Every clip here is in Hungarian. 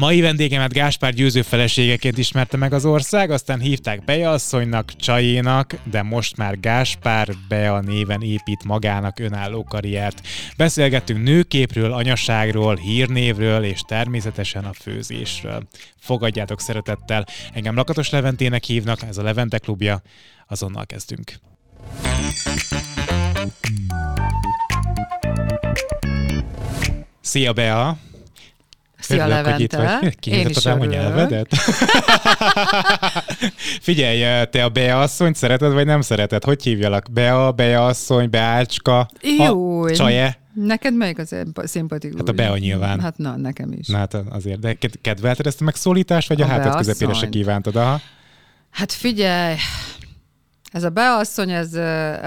Mai vendégemet Gáspár győző feleségeként ismerte meg az ország, aztán hívták Beja asszonynak, Csajénak, de most már Gáspár Bea néven épít magának önálló karriert. Beszélgettünk nőképről, anyaságról, hírnévről és természetesen a főzésről. Fogadjátok szeretettel, engem Lakatos Leventének hívnak, ez a Levente klubja, azonnal kezdünk. Szia Bea! Szia, Örülök, hogy itt Levente. vagy. Én is a örülök. nyelvedet? Figyelj, te a Bea asszonyt szereted, vagy nem szereted? Hogy hívjalak? Bea, Bea asszony, Beácska, Jó. Csaje? Neked melyik az szimpatikus? Hát a Bea nyilván. Hát na, nekem is. Na hát azért, de ked- kedvelted ezt a megszólítást, vagy a, A hátad közepére se kívántad? Aha. Hát figyelj, ez a beasszony, ez,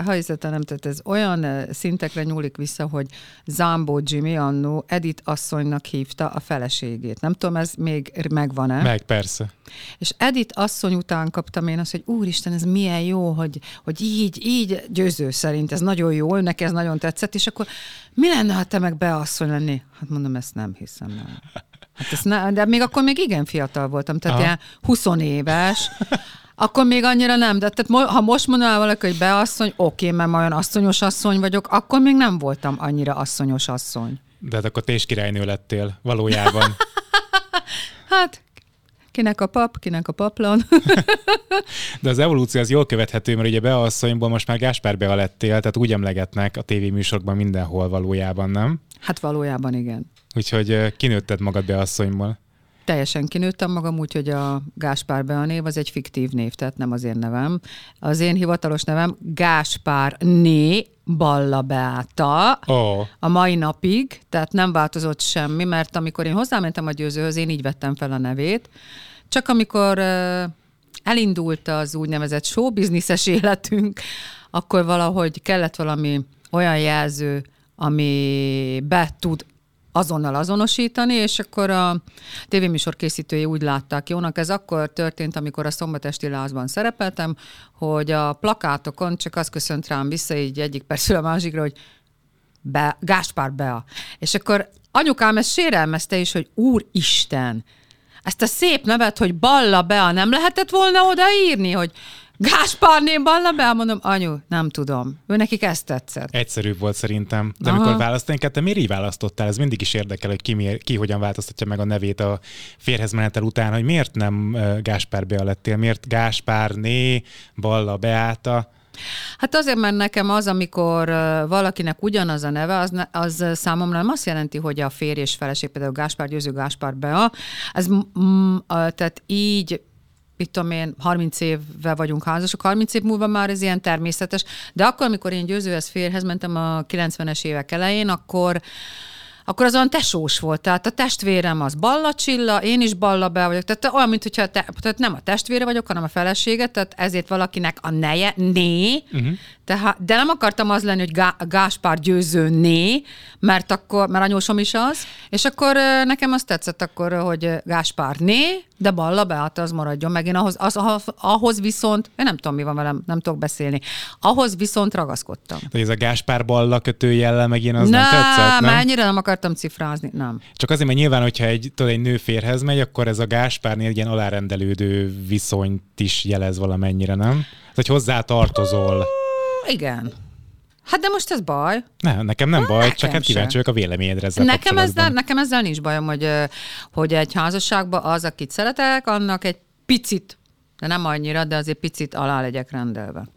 ha hiszed, nem, tehát ez olyan szintekre nyúlik vissza, hogy Zambó Jimmy annó Edith asszonynak hívta a feleségét. Nem tudom, ez még megvan-e? Meg persze. És Edith asszony után kaptam én azt, hogy úristen, ez milyen jó, hogy, hogy így, így győző szerint, ez nagyon jó, neki ez nagyon tetszett, és akkor mi lenne, ha te meg beasszony lenni? Hát mondom, ezt nem hiszem el. Hát ezt ne, de még akkor még igen fiatal voltam, tehát ilyen 20 éves, akkor még annyira nem, de tehát ha most mondaná valaki, hogy beasszony, oké, mert ma olyan asszonyos asszony vagyok, akkor még nem voltam annyira asszonyos asszony. De hát akkor te is királynő lettél, valójában. Hát, kinek a pap, kinek a paplon. De az evolúció az jól követhető, mert ugye Bea asszonyból most már Gáspár Bea lettél, tehát úgy emlegetnek a tévéműsorokban mindenhol valójában, nem? hát valójában igen. Úgyhogy kinőtted magad Bea asszonyból. Teljesen kinőttem magam, úgyhogy a Gáspár Bea név az egy fiktív név, tehát nem az én nevem. Az én hivatalos nevem Gáspár Né Balla Beáta. Oh, A mai napig, tehát nem változott semmi, mert amikor én hozzámentem a győzőhöz, én így vettem fel a nevét. Csak amikor elindult az úgynevezett showbizniszes életünk, akkor valahogy kellett valami olyan jelző, ami be tud azonnal azonosítani, és akkor a tévéműsor készítői úgy látták jónak. Ez akkor történt, amikor a szombatesti lázban szerepeltem, hogy a plakátokon csak az köszönt rám vissza, így egyik percről a másikra, hogy be, Gáspár Bea. És akkor anyukám ezt sérelmezte is, hogy Úristen, ezt a szép nevet, hogy Balla Bea, nem lehetett volna odaírni, hogy Gáspárné Balla Bea? Mondom, anyu, nem tudom. Ő nekik ezt tetszett. egyszerűbb volt szerintem. De Aha. amikor választani te miért így választottál? Ez mindig is érdekel, hogy ki, miért, ki hogyan változtatja meg a nevét a férhez menetel után, hogy miért nem Gáspár Bea lettél, miért Gáspárné, Balla Beáta. Hát azért, mert nekem az, amikor valakinek ugyanaz a neve, az, az számomra nem azt jelenti, hogy a férj és feleség, például Gáspár Győző, Gáspár Bea, ez m- m- ö, tehát így mit tudom én, 30 évvel vagyunk házasok, 30 év múlva már ez ilyen természetes, de akkor, amikor én győzőhez férhez mentem a 90-es évek elején, akkor akkor az olyan tesós volt, tehát a testvérem az Balla Csilla, én is Balla Bea vagyok, tehát olyan, mint hogyha te, tehát nem a testvére vagyok, hanem a felesége, tehát ezért valakinek a neje, né, uh-huh. tehát, de nem akartam az lenni, hogy Gá, Gáspár győző né, mert akkor, mert anyósom is az, és akkor nekem azt tetszett akkor, hogy Gáspár né, de Balla Beáta az maradjon meg. Én ahhoz, az, ahhoz, viszont, én nem tudom, mi van velem, nem tudok beszélni, ahhoz viszont ragaszkodtam. De ez a Gáspár Balla kötőjellel meg én az nem, nem, tetszett, nem? ennyire nem akartam cifrázni, nem. Csak azért, mert nyilván, hogyha egy, tudod, egy nő férhez megy, akkor ez a Gáspárnél ilyen alárendelődő viszonyt is jelez valamennyire, nem? Hát, hogy hozzá tartozol. Igen. Hát de most ez baj. Ne, nekem nem baj, nekem csak hát kíváncsi vagyok a véleményedre ezzel Nekem ezzel, nekem ezzel nincs bajom, hogy, hogy egy házasságban az, akit szeretek, annak egy picit, de nem annyira, de azért picit alá legyek rendelve.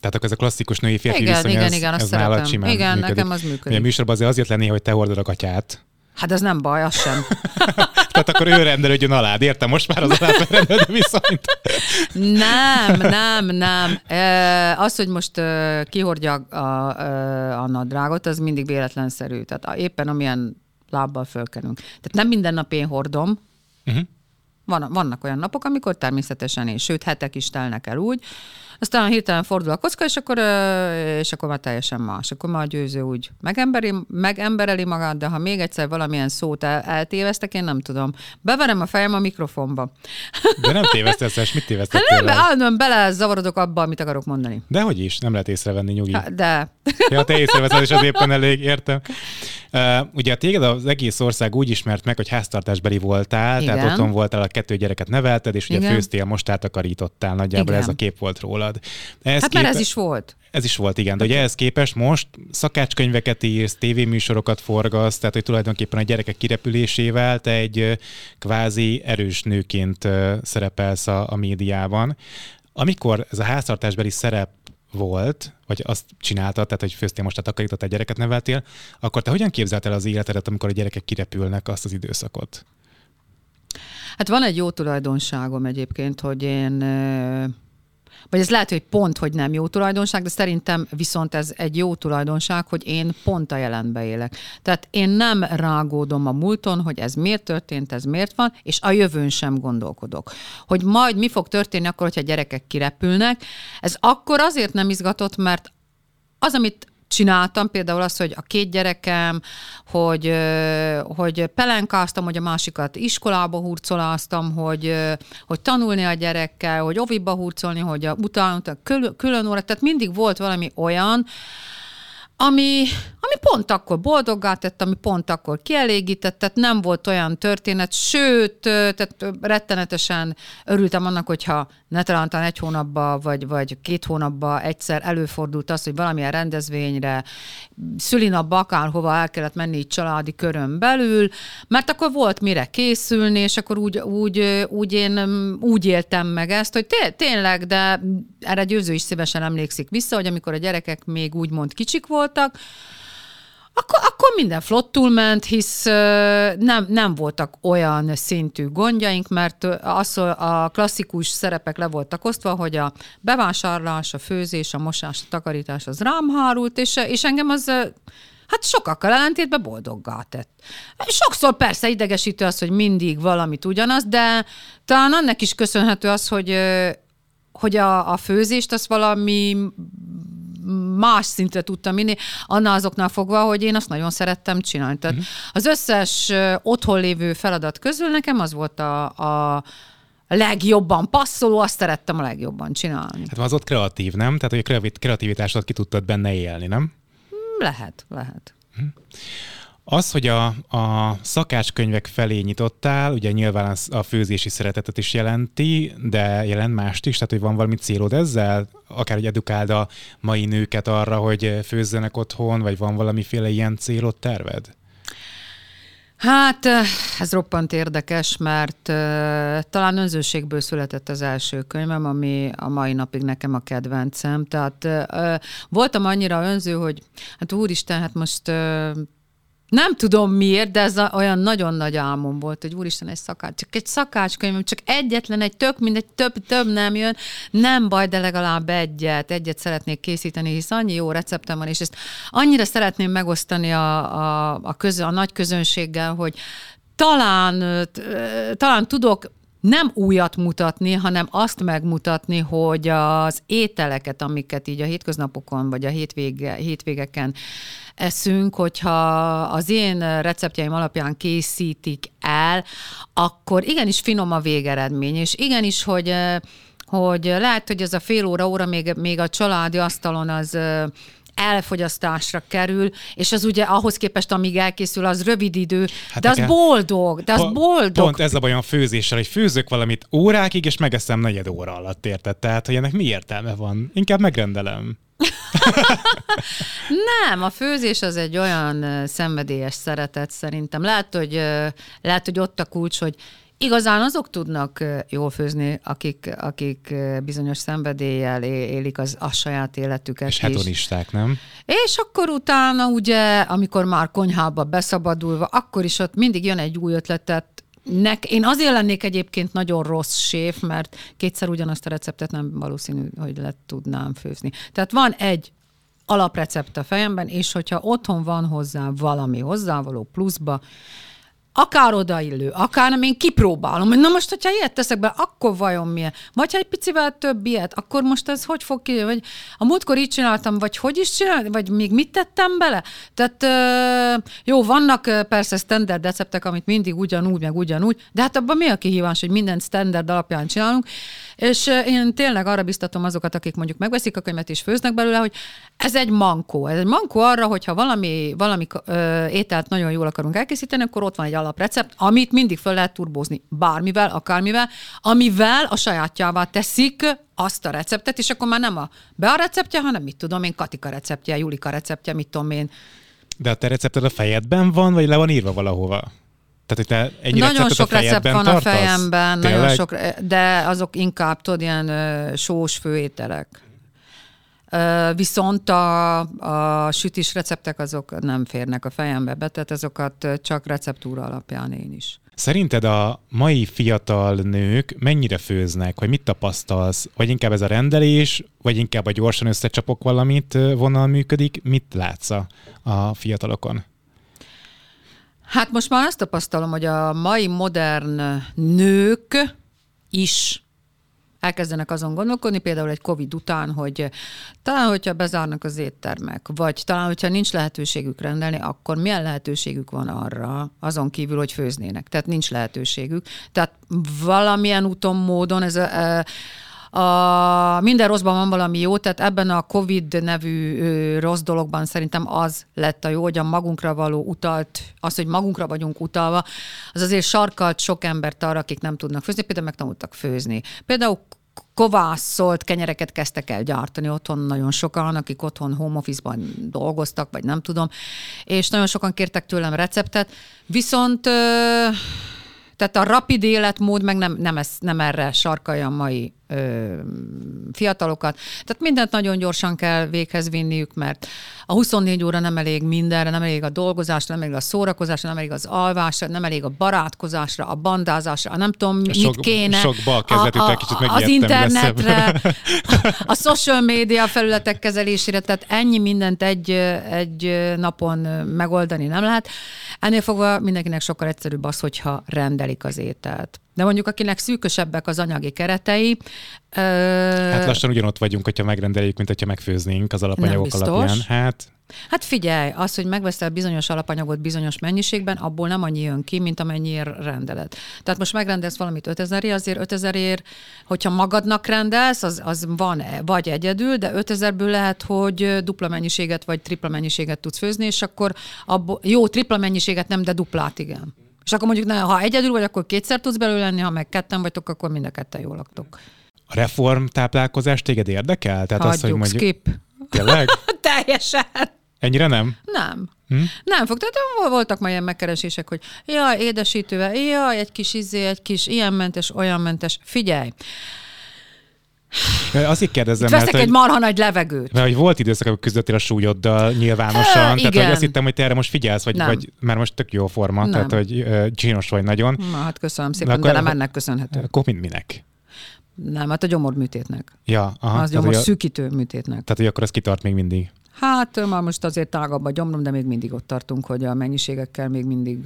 Tehát akkor ez a klasszikus női férfi Igen, viszony, igen, ez, igen, azt ez nálad simán Igen, működik. nekem az működik. Ugye a műsorban azért azért lenni, hogy te hordod a katyát. Hát ez nem baj, az sem. Tehát akkor ő rendelődjön alád, értem? Most már az alárendelődő viszonyt. Nem, nem, nem. Az, hogy most kihordja a, a, a nadrágot, az mindig véletlenszerű. Tehát éppen amilyen lábbal fölkelünk. Tehát nem minden nap én hordom, Uh-huh. Van, vannak olyan napok, amikor természetesen én, sőt, hetek is telnek el úgy, aztán hirtelen fordul a kocka, és akkor, és akkor már teljesen más. Akkor már a győző úgy megemberi, megembereli magát, de ha még egyszer valamilyen szót el, eltéveztek, én nem tudom. Beverem a fejem a mikrofonba. De nem tévesztesz, és mit tévesztettél? Hát nem, állandóan bele zavarodok abba, amit akarok mondani. De hogy is, nem lehet észrevenni, nyugi. Hát, de. Ja, te észreveszed, és az éppen elég, értem. Uh, ugye téged az egész ország úgy ismert meg, hogy háztartásbeli voltál, Igen. tehát otthon voltál, a kettő gyereket nevelted, és ugye Igen. főztél, most átakarítottál, nagyjából Igen. ez a kép volt rólad. Ehhez hát képe... mert ez is volt. Ez is volt, igen. De ugye ehhez képest most szakácskönyveket írsz, tévéműsorokat forgasz, tehát hogy tulajdonképpen a gyerekek kirepülésével te egy kvázi erős nőként szerepelsz a, a médiában. Amikor ez a háztartásbeli szerep volt, vagy azt csináltad, tehát hogy főztél most, tehát takarítottál, gyereket neveltél, akkor te hogyan képzelted az életedet, amikor a gyerekek kirepülnek azt az időszakot? Hát van egy jó tulajdonságom egyébként, hogy én vagy ez lehet, hogy pont, hogy nem jó tulajdonság, de szerintem viszont ez egy jó tulajdonság, hogy én pont a jelenbe élek. Tehát én nem rágódom a múlton, hogy ez miért történt, ez miért van, és a jövőn sem gondolkodok. Hogy majd mi fog történni akkor, hogyha gyerekek kirepülnek. Ez akkor azért nem izgatott, mert az, amit csináltam, például az, hogy a két gyerekem, hogy, hogy pelenkáztam, hogy a másikat iskolába hurcoláztam, hogy, hogy tanulni a gyerekkel, hogy oviba hurcolni, hogy a utána külön, külön óra, tehát mindig volt valami olyan, ami, ami pont akkor boldoggá tett, ami pont akkor kielégített, tehát nem volt olyan történet, sőt, tehát rettenetesen örültem annak, hogyha ne talán egy hónapba, vagy, vagy két hónapba egyszer előfordult az, hogy valamilyen rendezvényre, szülinapba, akárhova el kellett menni így családi körön belül, mert akkor volt mire készülni, és akkor úgy, úgy, úgy én úgy éltem meg ezt, hogy té- tényleg, de erre győző is szívesen emlékszik vissza, hogy amikor a gyerekek még úgymond kicsik voltak, akkor, akkor minden flottul ment, hisz nem, nem voltak olyan szintű gondjaink, mert az, a klasszikus szerepek le voltak osztva, hogy a bevásárlás, a főzés, a mosás, a takarítás az rám hárult, és, és engem az hát sokakkal ellentétben boldoggá tett. Sokszor persze idegesítő az, hogy mindig valamit ugyanaz, de talán annak is köszönhető az, hogy hogy a, a főzést az valami más szintre tudtam vinni, annál azoknál fogva, hogy én azt nagyon szerettem csinálni. Tehát uh-huh. az összes otthon lévő feladat közül nekem az volt a, a legjobban passzoló, azt szerettem a legjobban csinálni. Hát az ott kreatív, nem? Tehát, hogy a kreativitásodat ki tudtad benne élni, nem? Lehet, lehet. Uh-huh. Az, hogy a, a szakácskönyvek felé nyitottál, ugye nyilván a főzési szeretetet is jelenti, de jelent mást is, tehát hogy van valami célod ezzel? Akár, hogy edukáld a mai nőket arra, hogy főzzenek otthon, vagy van valamiféle ilyen célod, terved? Hát ez roppant érdekes, mert uh, talán önzőségből született az első könyvem, ami a mai napig nekem a kedvencem. Tehát uh, voltam annyira önző, hogy hát úristen, hát most uh, nem tudom miért, de ez a, olyan nagyon nagy álmom volt, hogy úristen, egy szakács, csak egy szakácskönyv, csak egyetlen, egy tök, mindegy, több, több nem jön, nem baj, de legalább egyet, egyet szeretnék készíteni, hisz annyi jó receptem van, és ezt annyira szeretném megosztani a, a, a, közö, a nagy közönséggel, hogy talán, talán tudok nem újat mutatni, hanem azt megmutatni, hogy az ételeket, amiket így a hétköznapokon vagy a hétvége, hétvégeken eszünk, hogyha az én receptjeim alapján készítik el, akkor igenis finom a végeredmény, és igenis, hogy hogy lehet, hogy ez a fél óra, óra még, még a családi asztalon az elfogyasztásra kerül, és az ugye ahhoz képest, amíg elkészül, az rövid idő, hát de az boldog, de az po- boldog. Pont ez a baj a főzéssel, hogy főzök valamit órákig, és megeszem negyed óra alatt, érted? Tehát, hogy ennek mi értelme van? Inkább megrendelem. Nem, a főzés az egy olyan szenvedélyes szeretet szerintem. Lehet, hogy, lehet, hogy ott a kulcs, hogy Igazán azok tudnak jól főzni, akik, akik bizonyos szenvedéllyel élik az, a saját életüket És hedonisták, nem? És akkor utána ugye, amikor már konyhába beszabadulva, akkor is ott mindig jön egy új ötletet, Nek, én azért lennék egyébként nagyon rossz séf, mert kétszer ugyanazt a receptet nem valószínű, hogy le tudnám főzni. Tehát van egy alaprecept a fejemben, és hogyha otthon van hozzá valami hozzávaló pluszba, akár odaillő, akár nem, én kipróbálom, hogy na most, hogyha ilyet teszek be, akkor vajon milyen? Vagy ha egy picivel több ilyet, akkor most ez hogy fog ki? Vagy a múltkor így csináltam, vagy hogy is csináltam, vagy még mit tettem bele? Tehát jó, vannak persze standard receptek, amit mindig ugyanúgy, meg ugyanúgy, de hát abban mi a kihívás, hogy mindent standard alapján csinálunk, és én tényleg arra biztatom azokat, akik mondjuk megveszik a könyvet és főznek belőle, hogy ez egy mankó. Ez egy mankó arra, hogyha valami, valami ételt nagyon jól akarunk elkészíteni, akkor ott van egy alaprecept, amit mindig fel lehet turbózni bármivel, akármivel, amivel a sajátjává teszik azt a receptet, és akkor már nem a Bea receptje, hanem mit tudom én, Katika receptje, Julika receptje, mit tudom én. De a te recepted a fejedben van, vagy le van írva valahova? Tehát, hogy te ennyi nagyon sok recept van tartasz? a fejemben, Tényleg? nagyon sok, de azok inkább tudod, ilyen sós főételek. Viszont a, a sütis receptek azok nem férnek a fejembe be, tehát azokat csak receptúra alapján én is. Szerinted a mai fiatal nők mennyire főznek, vagy mit tapasztalsz? Vagy inkább ez a rendelés, vagy inkább a gyorsan összecsapok valamit vonal működik? Mit látsz a fiatalokon? Hát most már azt tapasztalom, hogy a mai modern nők is elkezdenek azon gondolkodni, például egy Covid után, hogy talán, hogyha bezárnak az éttermek, vagy talán, hogyha nincs lehetőségük rendelni, akkor milyen lehetőségük van arra, azon kívül, hogy főznének. Tehát nincs lehetőségük. Tehát valamilyen úton, módon ez a, a, minden rosszban van valami jó, tehát ebben a COVID nevű ö, rossz dologban szerintem az lett a jó, hogy a magunkra való utalt, az, hogy magunkra vagyunk utalva, az azért sarkalt sok embert arra, akik nem tudnak főzni, például megtanultak főzni. Például kovászolt kenyereket kezdtek el gyártani otthon nagyon sokan, akik otthon home office-ban dolgoztak, vagy nem tudom, és nagyon sokan kértek tőlem receptet, viszont tehát a rapid életmód meg nem, nem, ez, nem erre sarkalja a mai ö, fiatalokat. Tehát mindent nagyon gyorsan kell véghez vinniük, mert a 24 óra nem elég mindenre, nem elég a dolgozásra, nem elég a szórakozásra, nem elég az alvásra, nem elég a barátkozásra, a bandázásra, a nem tudom, sok, mit kéne. Sok bal a, a, kicsit Az internetre, a social media felületek kezelésére, tehát ennyi mindent egy, egy napon megoldani nem lehet. Ennél fogva mindenkinek sokkal egyszerűbb az, hogyha rendelik az ételt. De mondjuk, akinek szűkösebbek az anyagi keretei. Hát lassan ugyanott vagyunk, hogyha megrendeljük, mint hogyha megfőznénk az alapanyagok alapján. Hát Hát figyelj, az, hogy megveszel bizonyos alapanyagot bizonyos mennyiségben, abból nem annyi jön ki, mint amennyiért rendeled. Tehát most megrendelsz valamit 5000 azért 5000 ér, hogyha magadnak rendelsz, az, az van vagy egyedül, de 5000-ből lehet, hogy dupla mennyiséget vagy tripla mennyiséget tudsz főzni, és akkor abból, jó, tripla mennyiséget nem, de duplát igen. És akkor mondjuk, ha egyedül vagy, akkor kétszer tudsz belőle lenni, ha meg ketten vagytok, akkor mind a ketten jól laktok. A reform táplálkozás téged érdekel? Tehát Hagyjuk, az, hogy mondjuk... skip. Tényleg? Teljesen. Ennyire nem? Nem. Hm? Nem fog. Tehát voltak már ilyen megkeresések, hogy jaj, édesítővel, jaj, egy kis izé, egy kis ilyen mentes, olyan mentes. Figyelj, Azért kérdezem, Itt mert... egy marha nagy levegőt. Mert hogy volt időszak, amikor küzdöttél a súlyoddal nyilvánosan, e, tehát hogy azt hittem, hogy te erre most figyelsz, vagy, vagy mert most tök jó forma, nem. tehát hogy uh, csinos vagy nagyon. Na, hát köszönöm szépen, akkor, de nem ennek köszönhető. Akkor mind minek? Nem, hát a gyomorműtétnek. Ja, aha, az gyomor szűkítő műtétnek. Tehát, hogy akkor ez kitart még mindig. Hát már most azért tágabb a gyomrom, de még mindig ott tartunk, hogy a mennyiségekkel még mindig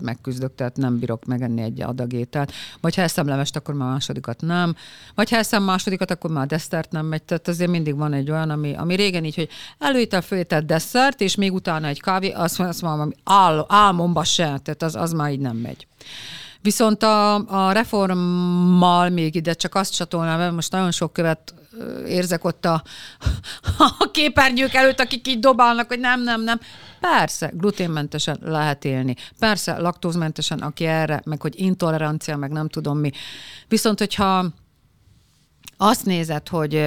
megküzdök, tehát nem bírok megenni egy adagételt. Vagy ha eszem levest, akkor már másodikat nem. Vagy ha eszem másodikat, akkor már desszert nem megy. Tehát azért mindig van egy olyan, ami, ami régen így, hogy előétel, főétel, desszert, és még utána egy kávé, azt, azt mondom, ál, álmomba se, tehát az, az már így nem megy. Viszont a, a reformmal még ide csak azt csatolnám, mert most nagyon sok követ érzek ott a, a képernyők előtt, akik így dobálnak, hogy nem, nem, nem. Persze, gluténmentesen lehet élni. Persze, laktózmentesen, aki erre, meg hogy intolerancia, meg nem tudom mi. Viszont, hogyha azt nézed, hogy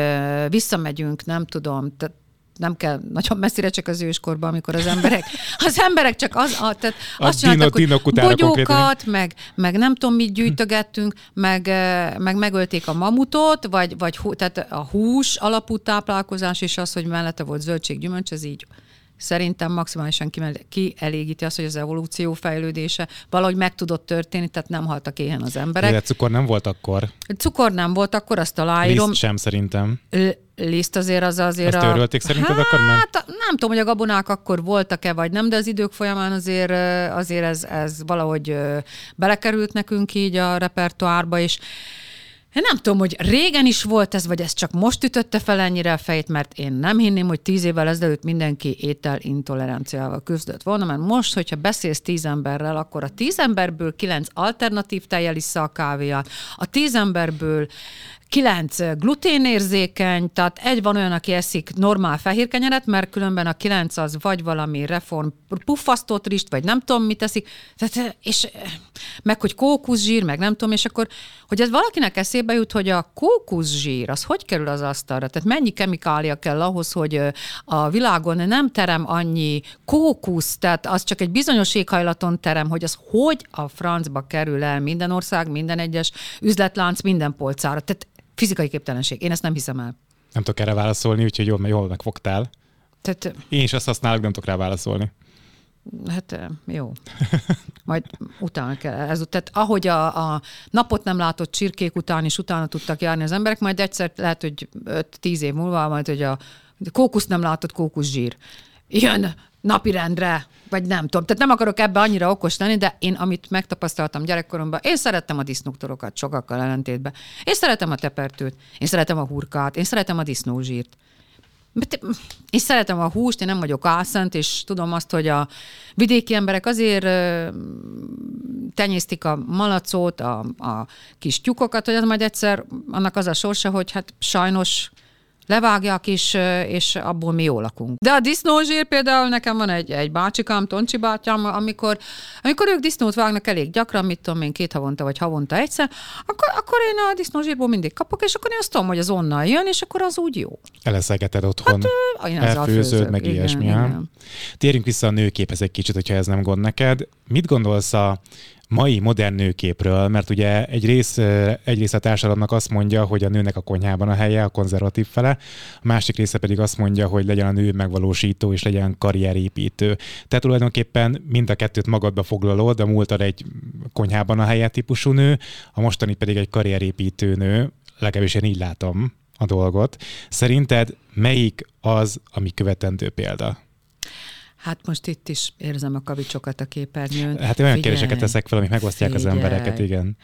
visszamegyünk, nem tudom, tehát nem kell nagyon messzire, csak az őskorban, amikor az emberek, az emberek csak az, a, tehát azt csináltak, dino, hogy bogyókat, meg, meg nem tudom, mit gyűjtögettünk, meg, meg megölték a mamutot, vagy, vagy tehát a hús alapú táplálkozás, és az, hogy mellette volt zöldség, gyümölcs, ez így szerintem maximálisan kielégíti azt, hogy az evolúció fejlődése valahogy meg tudott történni, tehát nem haltak éhen az emberek. De cukor nem volt akkor. Cukor nem volt akkor, azt aláírom. Liszt sem szerintem. Liszt azért az azért Azt a... törölték szerinted hát, akkor meg? nem tudom, hogy a gabonák akkor voltak-e, vagy nem, de az idők folyamán azért, azért ez, ez valahogy belekerült nekünk így a repertoárba, és én nem tudom, hogy régen is volt ez, vagy ez csak most ütötte fel ennyire a fejét, mert én nem hinném, hogy tíz évvel ezelőtt mindenki étel intoleranciával küzdött volna, mert most, hogyha beszélsz tíz emberrel, akkor a tíz emberből kilenc alternatív tejjel issza a kávéját, a tíz emberből kilenc gluténérzékeny, tehát egy van olyan, aki eszik normál fehér kenyeret, mert különben a kilenc az vagy valami reform puffasztott rist, vagy nem tudom, mit eszik, tehát, és meg hogy kókuszsír, meg nem tudom, és akkor, hogy ez valakinek eszébe jut, hogy a kókuszsír, az hogy kerül az asztalra, tehát mennyi kemikália kell ahhoz, hogy a világon nem terem annyi kókusz, tehát az csak egy bizonyos éghajlaton terem, hogy az hogy a francba kerül el minden ország, minden egyes üzletlánc, minden polcára. Tehát Fizikai képtelenség. Én ezt nem hiszem el. Nem tudok erre válaszolni, úgyhogy jól, jól megfogtál. Tehát, Én is azt használok, nem tudok rá válaszolni. Hát jó. Majd utána kell. Ez, tehát ahogy a, a napot nem látott csirkék után is utána tudtak járni az emberek, majd egyszer lehet, hogy 5-10 év múlva, majd hogy a kókusz nem látott kókuszsír. Jön napirendre, vagy nem tudom. Tehát nem akarok ebbe annyira okos lenni, de én, amit megtapasztaltam gyerekkoromban, én szerettem a disznóktorokat sokakkal ellentétben. Én szeretem a tepertőt, én szeretem a hurkát, én szeretem a disznózsírt. Én szeretem a húst, én nem vagyok ászent, és tudom azt, hogy a vidéki emberek azért tenyésztik a malacot, a, a kis tyúkokat, hogy az majd egyszer annak az a sorsa, hogy hát sajnos levágják, és, és abból mi jól lakunk. De a disznózsír például nekem van egy, egy bácsikám, Toncsi bátyám, amikor, amikor ők disznót vágnak elég gyakran, mit tudom én, két havonta vagy havonta egyszer, akkor, akkor én a disznózsírból mindig kapok, és akkor én azt tudom, hogy az onnan jön, és akkor az úgy jó. Eleszegeted otthon, hát, én elfőzöd, meg igen, ilyesmi. Igen. Térjünk vissza a nőképhez egy kicsit, hogyha ez nem gond neked. Mit gondolsz a mai modern nőképről, mert ugye egy rész, egy része a társadalomnak azt mondja, hogy a nőnek a konyhában a helye, a konzervatív fele, a másik része pedig azt mondja, hogy legyen a nő megvalósító és legyen karrierépítő. Tehát tulajdonképpen mind a kettőt magadba foglalod, a múltad egy konyhában a helye típusú nő, a mostani pedig egy karrierépítő nő, legalábbis én így látom a dolgot. Szerinted melyik az, ami követendő példa? Hát most itt is érzem a kavicsokat a képernyőn. Hát olyan kérdéseket teszek fel, amik megosztják figyelj. az embereket, igen.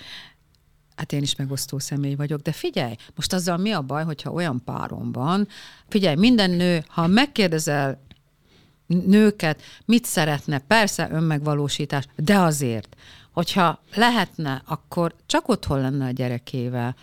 Hát én is megosztó személy vagyok, de figyelj, most azzal mi a baj, hogyha olyan párom van, figyelj, minden nő, ha megkérdezel nőket, mit szeretne, persze önmegvalósítás, de azért, hogyha lehetne, akkor csak otthon lenne a gyerekével,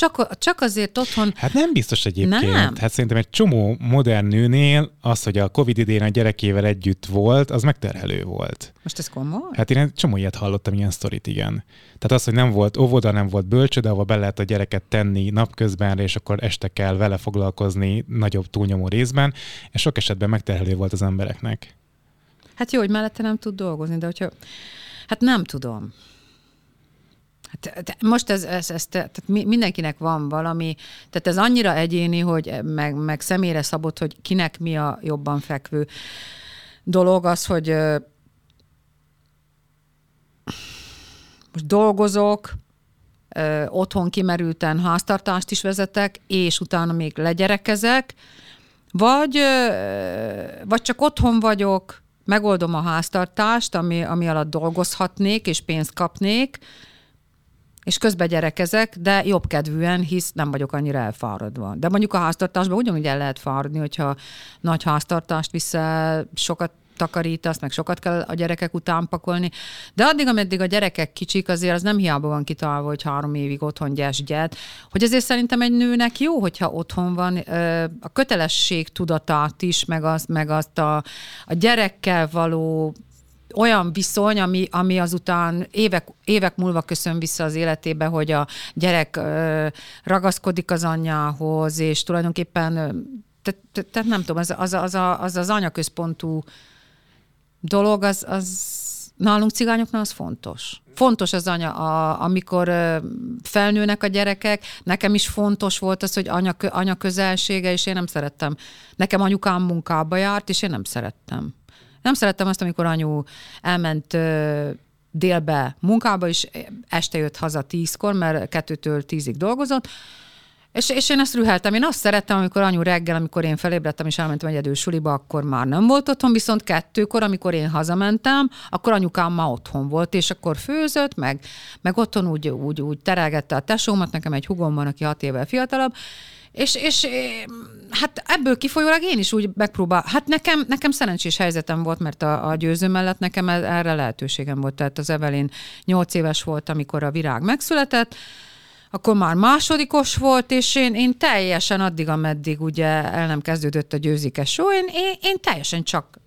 csak, csak azért otthon... Hát nem biztos egyébként. Nem. Hát szerintem egy csomó modern nőnél az, hogy a Covid idén a gyerekével együtt volt, az megterhelő volt. Most ez komoly? Hát én egy csomó ilyet hallottam, ilyen sztorit, igen. Tehát az, hogy nem volt óvoda, nem volt bölcsöde, ahova be lehet a gyereket tenni napközben, és akkor este kell vele foglalkozni nagyobb túlnyomó részben, és sok esetben megterhelő volt az embereknek. Hát jó, hogy mellette nem tud dolgozni, de hogyha... Hát nem tudom. Hát, most ez, ez, ez tehát mindenkinek van valami, tehát ez annyira egyéni, hogy meg, meg személyre szabott, hogy kinek mi a jobban fekvő dolog az, hogy most dolgozok, otthon kimerülten háztartást is vezetek, és utána még legyerekezek, vagy, vagy csak otthon vagyok, megoldom a háztartást, ami, ami alatt dolgozhatnék, és pénzt kapnék, és közben gyerekezek, de jobb kedvűen, hisz nem vagyok annyira elfáradva. De mondjuk a háztartásban ugyanúgy el lehet fáradni, hogyha nagy háztartást viszel, sokat takarítasz, meg sokat kell a gyerekek után pakolni. De addig, ameddig a gyerekek kicsik, azért az nem hiába van kitalálva, hogy három évig otthon gyesgyed. Hogy azért szerintem egy nőnek jó, hogyha otthon van a kötelesség tudatát is, meg azt, meg azt a, a gyerekkel való olyan viszony, ami, ami azután évek, évek múlva köszön vissza az életébe, hogy a gyerek ragaszkodik az anyjához, és tulajdonképpen, tehát te, te, nem tudom, az, az, az, az, az anyaközpontú dolog, az, az nálunk cigányoknál az fontos. Fontos az anya, a, amikor felnőnek a gyerekek, nekem is fontos volt az, hogy anya, anya közelsége, és én nem szerettem. Nekem anyukám munkába járt, és én nem szerettem. Nem szerettem azt, amikor anyu elment délbe munkába, és este jött haza tízkor, mert kettőtől tízig dolgozott, és, és én ezt rüheltem. Én azt szerettem, amikor anyu reggel, amikor én felébredtem és elmentem egyedül suliba, akkor már nem volt otthon, viszont kettőkor, amikor én hazamentem, akkor anyukám már otthon volt, és akkor főzött, meg, meg otthon úgy, úgy, úgy terelgette a tesómat, nekem egy hugom van, aki hat évvel fiatalabb, és, és hát ebből kifolyólag én is úgy megpróbál. Hát nekem, nekem szerencsés helyzetem volt, mert a, a győző mellett nekem erre lehetőségem volt. Tehát az Evelyn nyolc éves volt, amikor a virág megszületett, akkor már másodikos volt, és én, én teljesen addig, ameddig ugye el nem kezdődött a győzikes show, én, én, én teljesen csak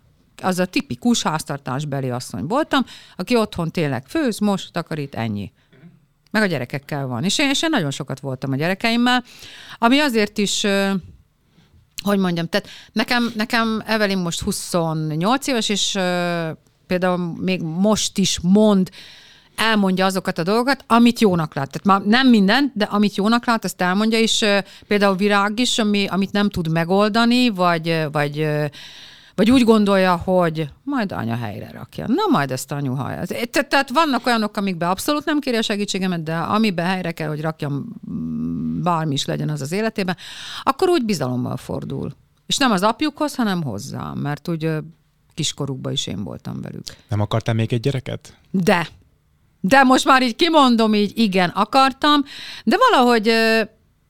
az a tipikus háztartásbeli asszony voltam, aki otthon tényleg főz, most takarít, ennyi. Meg a gyerekekkel van. És én, és én nagyon sokat voltam a gyerekeimmel, ami azért is hogy mondjam, tehát nekem, nekem Evelyn most 28 éves, és például még most is mond elmondja azokat a dolgokat, amit jónak lát. Tehát már nem minden, de amit jónak lát, azt elmondja, és például virág is, ami, amit nem tud megoldani, vagy, vagy vagy úgy gondolja, hogy majd anya helyre rakja. Na, majd ezt anyu hallja. Te, tehát vannak olyanok, amikben abszolút nem kéri a segítségemet, de amiben helyre kell, hogy rakjam bármi is legyen az az életében, akkor úgy bizalommal fordul. És nem az apjukhoz, hanem hozzám, mert úgy kiskorukban is én voltam velük. Nem akartál még egy gyereket? De. De most már így kimondom, így igen, akartam, de valahogy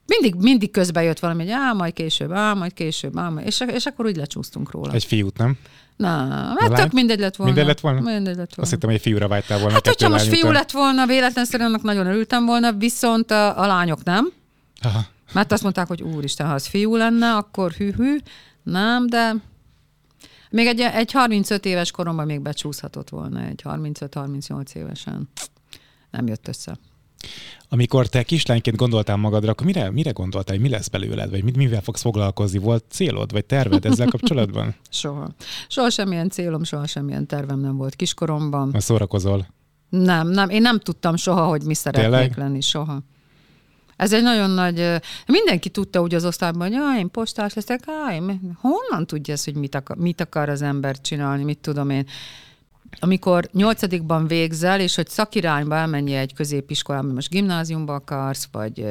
mindig, mindig közbe jött valami, hogy á, majd később, á, majd később, á, majd, és, és akkor úgy lecsúsztunk róla. Egy fiút, nem? Na, mert tök mindegy lett volna. Mindegy lett volna? Mindegy lett volna. Azt hittem, hogy egy fiúra vágytál volna. Hát, hogyha most fiú lett volna, véletlenszerűen annak nagyon örültem volna, viszont a, a lányok nem. Aha. Mert azt mondták, hogy úristen, ha az fiú lenne, akkor hű-hű. Nem, de még egy, egy 35 éves koromban még becsúszhatott volna, egy 35-38 évesen. Nem jött össze. Amikor te kislányként gondoltál magadra, akkor mire, mire gondoltál, hogy mi lesz belőled, vagy mit, mivel fogsz foglalkozni? Volt célod, vagy terved ezzel kapcsolatban? soha. Soha semmilyen célom, soha semmilyen tervem nem volt kiskoromban. Ma szórakozol? Nem, nem. Én nem tudtam soha, hogy mi szeretnék Tényleg? lenni, soha. Ez egy nagyon nagy... Mindenki tudta úgy az osztályban, hogy ah, én postás leszek, én, honnan tudja ezt, hogy mit akar, mit akar az ember csinálni, mit tudom én amikor nyolcadikban végzel, és hogy szakirányba elmenj egy középiskolába, most gimnáziumba akarsz, vagy,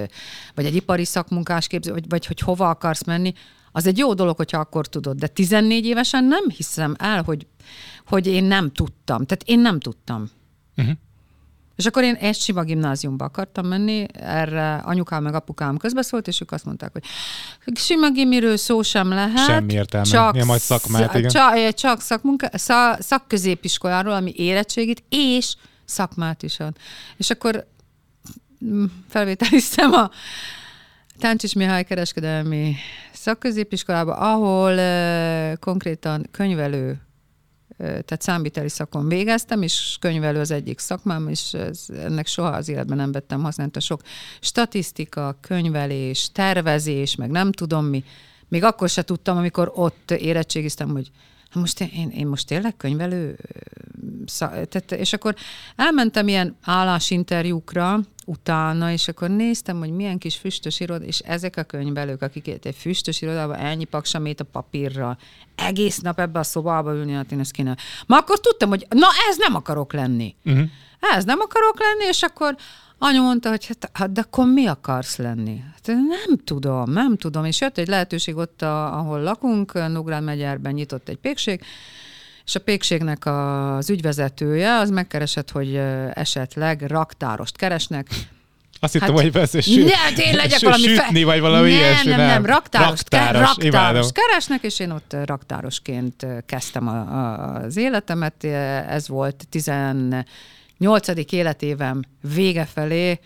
vagy egy ipari szakmunkás képző, vagy, vagy hogy hova akarsz menni, az egy jó dolog, hogyha akkor tudod. De 14 évesen nem hiszem el, hogy, hogy én nem tudtam. Tehát én nem tudtam. Uh-huh. És akkor én egy sima gimnáziumba akartam menni, erre anyukám meg apukám közbeszólt, és ők azt mondták, hogy sima gimiről szó sem lehet. Semmi értelme. Csak, ja, majd szakmát, igen. Csak, csak szakmunka, szak, szakközépiskoláról, ami érettségit, és szakmát is ad. És akkor mm, felvételiztem a Táncsis Mihály kereskedelmi szakközépiskolába, ahol uh, konkrétan könyvelő tehát számviteli szakon végeztem, és könyvelő az egyik szakmám, és ez, ennek soha az életben nem vettem használta sok statisztika, könyvelés, tervezés, meg nem tudom mi. Még akkor se tudtam, amikor ott érettségiztem, hogy most én, én, én most tényleg könyvelő? Tehát, és akkor elmentem ilyen állásinterjúkra utána, és akkor néztem, hogy milyen kis füstös iroda, és ezek a könyvelők, akik egy füstös irodában ennyi paksamét a papírra, egész nap ebbe a szobába ülni, hát én ezt kéne. Ma akkor tudtam, hogy na ez nem akarok lenni. Uh-huh. Ez nem akarok lenni, és akkor Anya mondta, hogy hát, hát de akkor mi akarsz lenni? Hát nem tudom, nem tudom. És jött egy lehetőség ott, a, ahol lakunk, Nógrád megyerben nyitott egy pékség, és a pékségnek az ügyvezetője az megkeresett, hogy esetleg raktárost keresnek, azt hittem, hát, hogy persze süt, ne, én legyek valami sütni, fe... vagy valami nem, ilyesmi. Nem, nem, nem, raktáros, raktáros, raktáros keresnek, és én ott raktárosként kezdtem a, a, az életemet. Ez volt 18. életévem vége felé,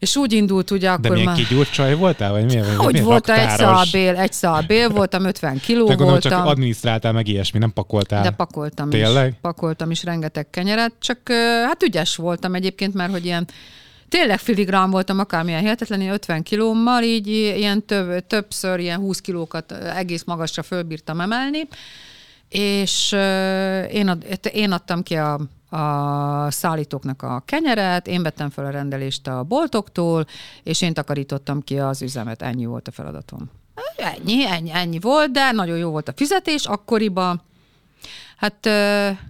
és úgy indult ugye akkor De milyen már... kigyúrt csaj voltál? Vagy milyen, hogy milyen volt egy szalbél, egy szalbél voltam, 50 kiló De voltam. csak adminisztráltál meg ilyesmi, nem pakoltál. De pakoltam Tényleg? is. Pakoltam is rengeteg kenyeret, csak hát ügyes voltam egyébként, mert hogy ilyen tényleg filigrán voltam, akármilyen hihetetlen, 50 kilómmal, így ilyen több, többször ilyen 20 kilókat egész magasra fölbírtam emelni, és én, ad, én adtam ki a, a szállítóknak a kenyeret, én vettem fel a rendelést a boltoktól, és én takarítottam ki az üzemet. Ennyi volt a feladatom. Ennyi, ennyi, ennyi volt, de nagyon jó volt a fizetés akkoriban. Hát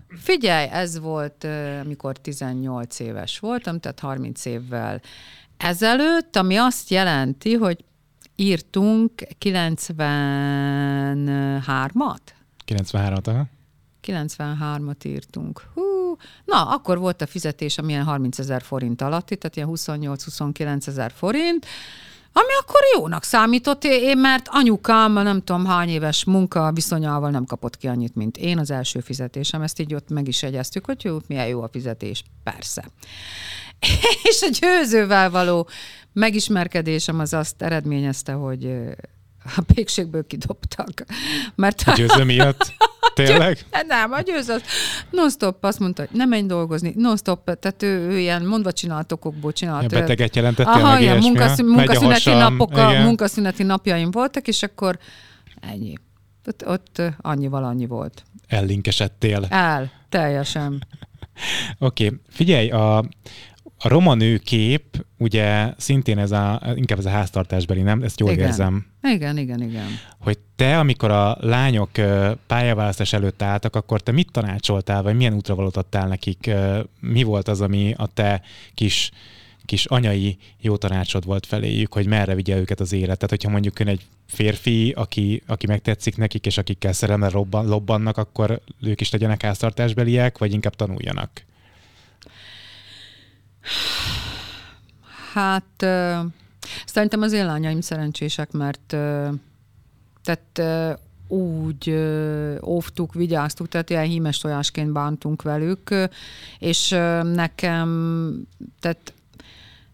figyelj, ez volt, amikor 18 éves voltam, tehát 30 évvel ezelőtt, ami azt jelenti, hogy írtunk 93-at? 93-at, aha. 93-at írtunk. Hú, na, akkor volt a fizetés, amilyen 30 ezer forint alatti, tehát ilyen 28-29 ezer forint, ami akkor jónak számított, én, mert anyukám, nem tudom hány éves munka viszonyával nem kapott ki annyit, mint én az első fizetésem. Ezt így ott meg is egyeztük, hogy jó, milyen jó a fizetés. Persze. És a győzővel való megismerkedésem az azt eredményezte, hogy a pékségből kidobtak. Mert a győző miatt? Tényleg? Nem, a győző non-stop azt mondta, hogy nem menj dolgozni, non-stop, tehát ő, ő ilyen mondva csinált okokból csinált. Ja, beteget jelentettél Aha, meg ilyen munkaszün, munkaszüneti, napok, a munkaszüneti napjaim voltak, és akkor ennyi. Ott, ott annyival annyi volt. Ellinkesedtél. El, teljesen. Oké, okay. figyelj, a, a roma nő kép, ugye szintén ez a, inkább ez a háztartásbeli, nem? Ezt jól igen. érzem. Igen, igen, igen. Hogy te, amikor a lányok pályaválasztás előtt álltak, akkor te mit tanácsoltál, vagy milyen útra adtál nekik? Mi volt az, ami a te kis kis anyai jó tanácsod volt feléjük, hogy merre vigye őket az élet. Tehát, hogyha mondjuk ön egy férfi, aki, aki megtetszik nekik, és akikkel szerelme robban, lobbannak, akkor ők is legyenek háztartásbeliek, vagy inkább tanuljanak? Hát szerintem az én lányaim szerencsések, mert tehát úgy óvtuk, vigyáztuk, tehát ilyen hímes tojásként bántunk velük, és nekem, tehát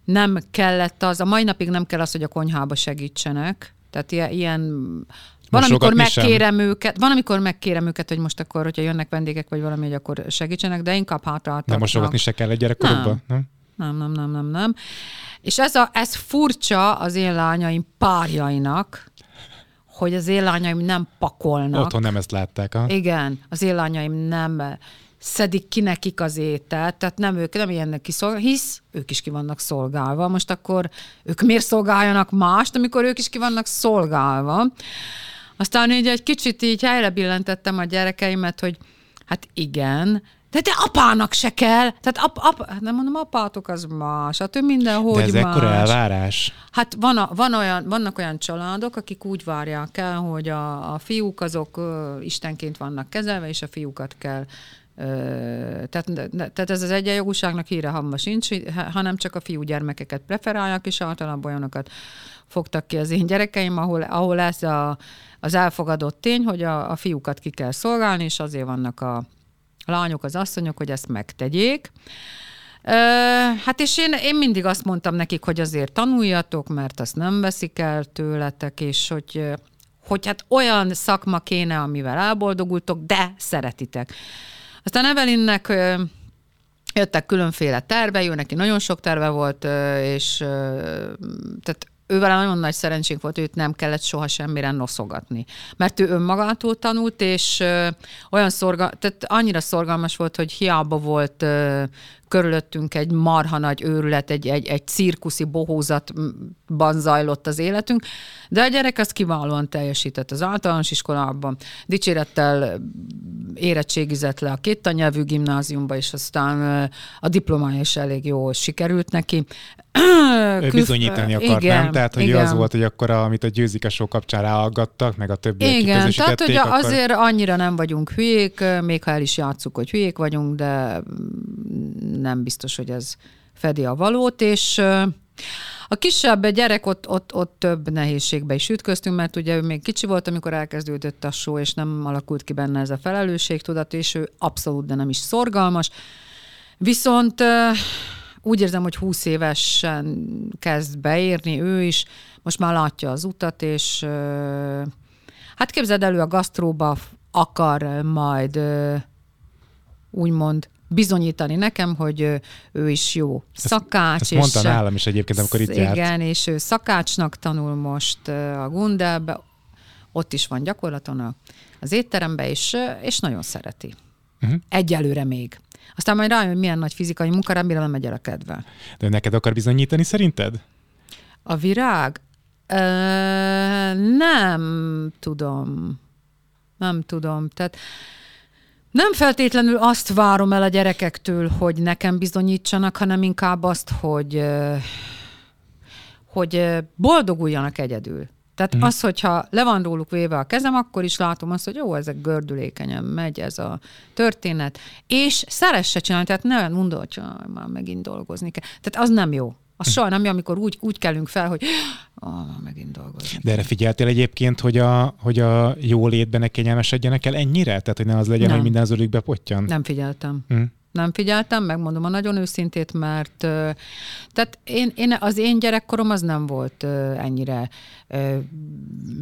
nem kellett az, a mai napig nem kell az, hogy a konyhába segítsenek, tehát ilyen, van, amikor megkérem sem. őket, van, amikor megkérem őket, hogy most akkor, hogyha jönnek vendégek, vagy valami, hogy akkor segítsenek, de inkább hátráltatnak. Nem mosogatni se kell egy gyerekkorukban, nem? nem? Nem, nem, nem, nem, És ez, a, ez furcsa az én lányaim párjainak, hogy az én lányaim nem pakolnak. Otthon nem ezt látták, ha? Igen, az én lányaim nem szedik ki nekik az ételt, tehát nem ők nem ilyennek kiszolgálva, hisz ők is ki vannak szolgálva. Most akkor ők miért szolgáljanak mást, amikor ők is ki vannak szolgálva. Aztán így egy kicsit így helyre billentettem a gyerekeimet, hogy hát igen, de te apának se kell. Tehát ap, ap, nem mondom, apátok az más. Hát ő mindenhogy De ez más. ekkora elvárás? Hát van, a, van olyan, vannak olyan családok, akik úgy várják el, hogy a, a fiúk azok ö, istenként vannak kezelve, és a fiúkat kell tehát, tehát ez az egyenjogúságnak híre hamma sincs, hanem csak a fiú gyermekeket preferálják, és általában olyanokat fogtak ki az én gyerekeim, ahol, ahol ez a, az elfogadott tény, hogy a, a fiúkat ki kell szolgálni, és azért vannak a, lányok, az asszonyok, hogy ezt megtegyék. Hát és én, én mindig azt mondtam nekik, hogy azért tanuljatok, mert azt nem veszik el tőletek, és hogy, hogy hát olyan szakma kéne, amivel elboldogultok, de szeretitek. Aztán Evelinnek jöttek különféle terve, ő neki nagyon sok terve volt, és tehát ővel nagyon nagy szerencsénk volt, őt nem kellett soha semmire noszogatni. Mert ő önmagától tanult, és ö, olyan szorga, tehát annyira szorgalmas volt, hogy hiába volt ö, körülöttünk egy marha nagy őrület, egy, egy, egy cirkuszi bohózatban zajlott az életünk, de a gyerek az kiválóan teljesített az általános iskolában, dicsérettel érettségizett le a két nyelvű gimnáziumba, és aztán a diplomája is elég jól sikerült neki. Külf... Bizonyítani akart, igen, nem? Tehát, hogy igen. az volt, hogy akkor, amit a győzik a show kapcsán ráaggattak, meg a többiek Igen, tehát, hogy akkor... azért annyira nem vagyunk hülyék, még ha el is játszuk, hogy hülyék vagyunk, de nem biztos, hogy ez fedi a valót, és a kisebb gyerek ott, ott, ott több nehézségbe is ütköztünk, mert ugye ő még kicsi volt, amikor elkezdődött a show, és nem alakult ki benne ez a felelősségtudat, és ő abszolút, de nem is szorgalmas. Viszont úgy érzem, hogy 20 évesen kezd beérni ő is, most már látja az utat, és hát képzeld elő, a gasztróba akar majd úgymond bizonyítani nekem, hogy ő is jó szakács. Ezt, ezt mondta nálam is egyébként, amikor itt igen, járt. és ő szakácsnak tanul most a Gundelbe, ott is van gyakorlaton az étterembe, és, és nagyon szereti. Uh-huh. Egyelőre még. Aztán majd rájön, hogy milyen nagy fizikai munka, remélem nem megy el a kedve. De neked akar bizonyítani szerinted? A virág? Ö, nem tudom. Nem tudom. Tehát nem feltétlenül azt várom el a gyerekektől, hogy nekem bizonyítsanak, hanem inkább azt, hogy, hogy boldoguljanak egyedül. Tehát mm. az, hogyha le van róluk véve a kezem, akkor is látom azt, hogy jó, ezek gördülékenyen megy ez a történet, és szeresse csinálni, tehát ne mondod, hogy már megint dolgozni kell. Tehát az nem jó. Az soha nem amikor úgy, úgy kellünk fel, hogy ah, megint dolgozni. De erre figyeltél egyébként, hogy a, hogy a jó létben ne kényelmesedjenek el ennyire? Tehát, hogy ne az legyen, nem. hogy minden az örükbe pottyan? Nem figyeltem. Hm. Nem figyeltem, megmondom a nagyon őszintét, mert tehát én, én, az én gyerekkorom az nem volt ennyire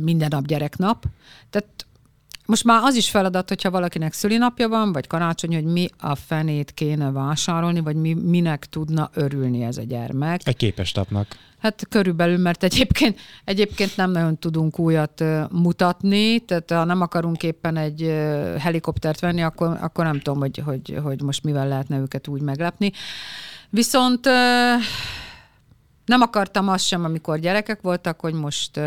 minden nap gyereknap. Tehát most már az is feladat, hogyha valakinek szülinapja van, vagy karácsony, hogy mi a fenét kéne vásárolni, vagy mi, minek tudna örülni ez a gyermek. Egy képes tapnak. Hát körülbelül, mert egyébként, egyébként nem nagyon tudunk újat mutatni, tehát ha nem akarunk éppen egy helikoptert venni, akkor, akkor nem tudom, hogy, hogy, hogy most mivel lehetne őket úgy meglepni. Viszont nem akartam azt sem, amikor gyerekek voltak, hogy most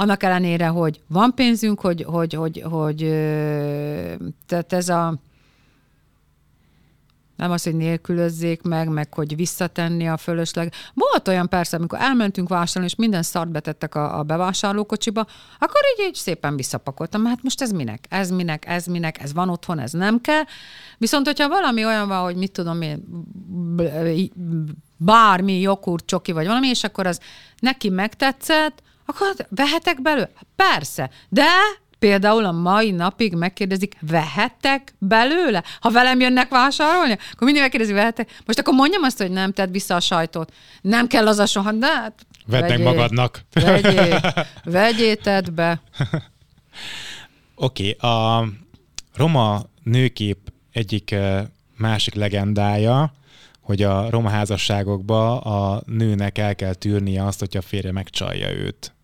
annak ellenére, hogy van pénzünk, hogy, hogy, hogy, hogy tehát ez a nem az, hogy nélkülözzék meg, meg hogy visszatenni a fölösleg. Volt olyan persze, amikor elmentünk vásárolni, és minden szart betettek a, a bevásárlókocsiba, akkor így, így szépen visszapakoltam. Hát most ez minek? Ez minek? Ez minek? Ez van otthon, ez nem kell. Viszont, hogyha valami olyan van, hogy mit tudom én, bármi, jogurt, csoki, vagy valami, és akkor az neki megtetszett, akkor vehetek belőle? Persze. De például a mai napig megkérdezik, vehettek belőle? Ha velem jönnek vásárolni, akkor mindig megkérdezik, vehettek? Most akkor mondjam azt, hogy nem, tedd vissza a sajtot. Nem kell az a soha, de hát Vedd meg magadnak. Vegyé, vegyéted be. Oké, okay, a roma nőkép egyik eh, másik legendája, hogy a roma házasságokba a nőnek el kell tűrnie azt, hogyha a férje megcsalja őt.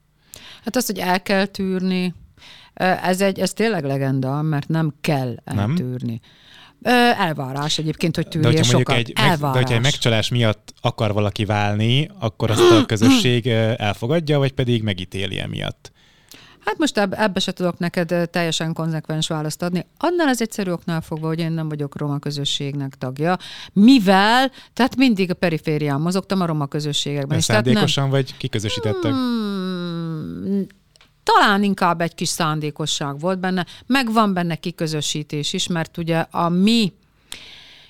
Hát azt, hogy el kell tűrni, ez, egy, ez tényleg legenda, mert nem kell eltűrni. Nem? Elvárás egyébként, hogy tűrje sokat. Egy, Elvárás. de hogyha egy megcsalás miatt akar valaki válni, akkor azt a közösség elfogadja, vagy pedig megítéli emiatt? Hát most eb- ebbe se tudok neked teljesen konzekvens választ adni. Annál az egyszerű oknál fogva, hogy én nem vagyok roma közösségnek tagja, mivel, tehát mindig a periférián mozogtam a roma közösségekben. De szándékosan nem... vagy kiközösítettek? Hmm, talán inkább egy kis szándékosság volt benne, meg van benne kiközösítés is, mert ugye a mi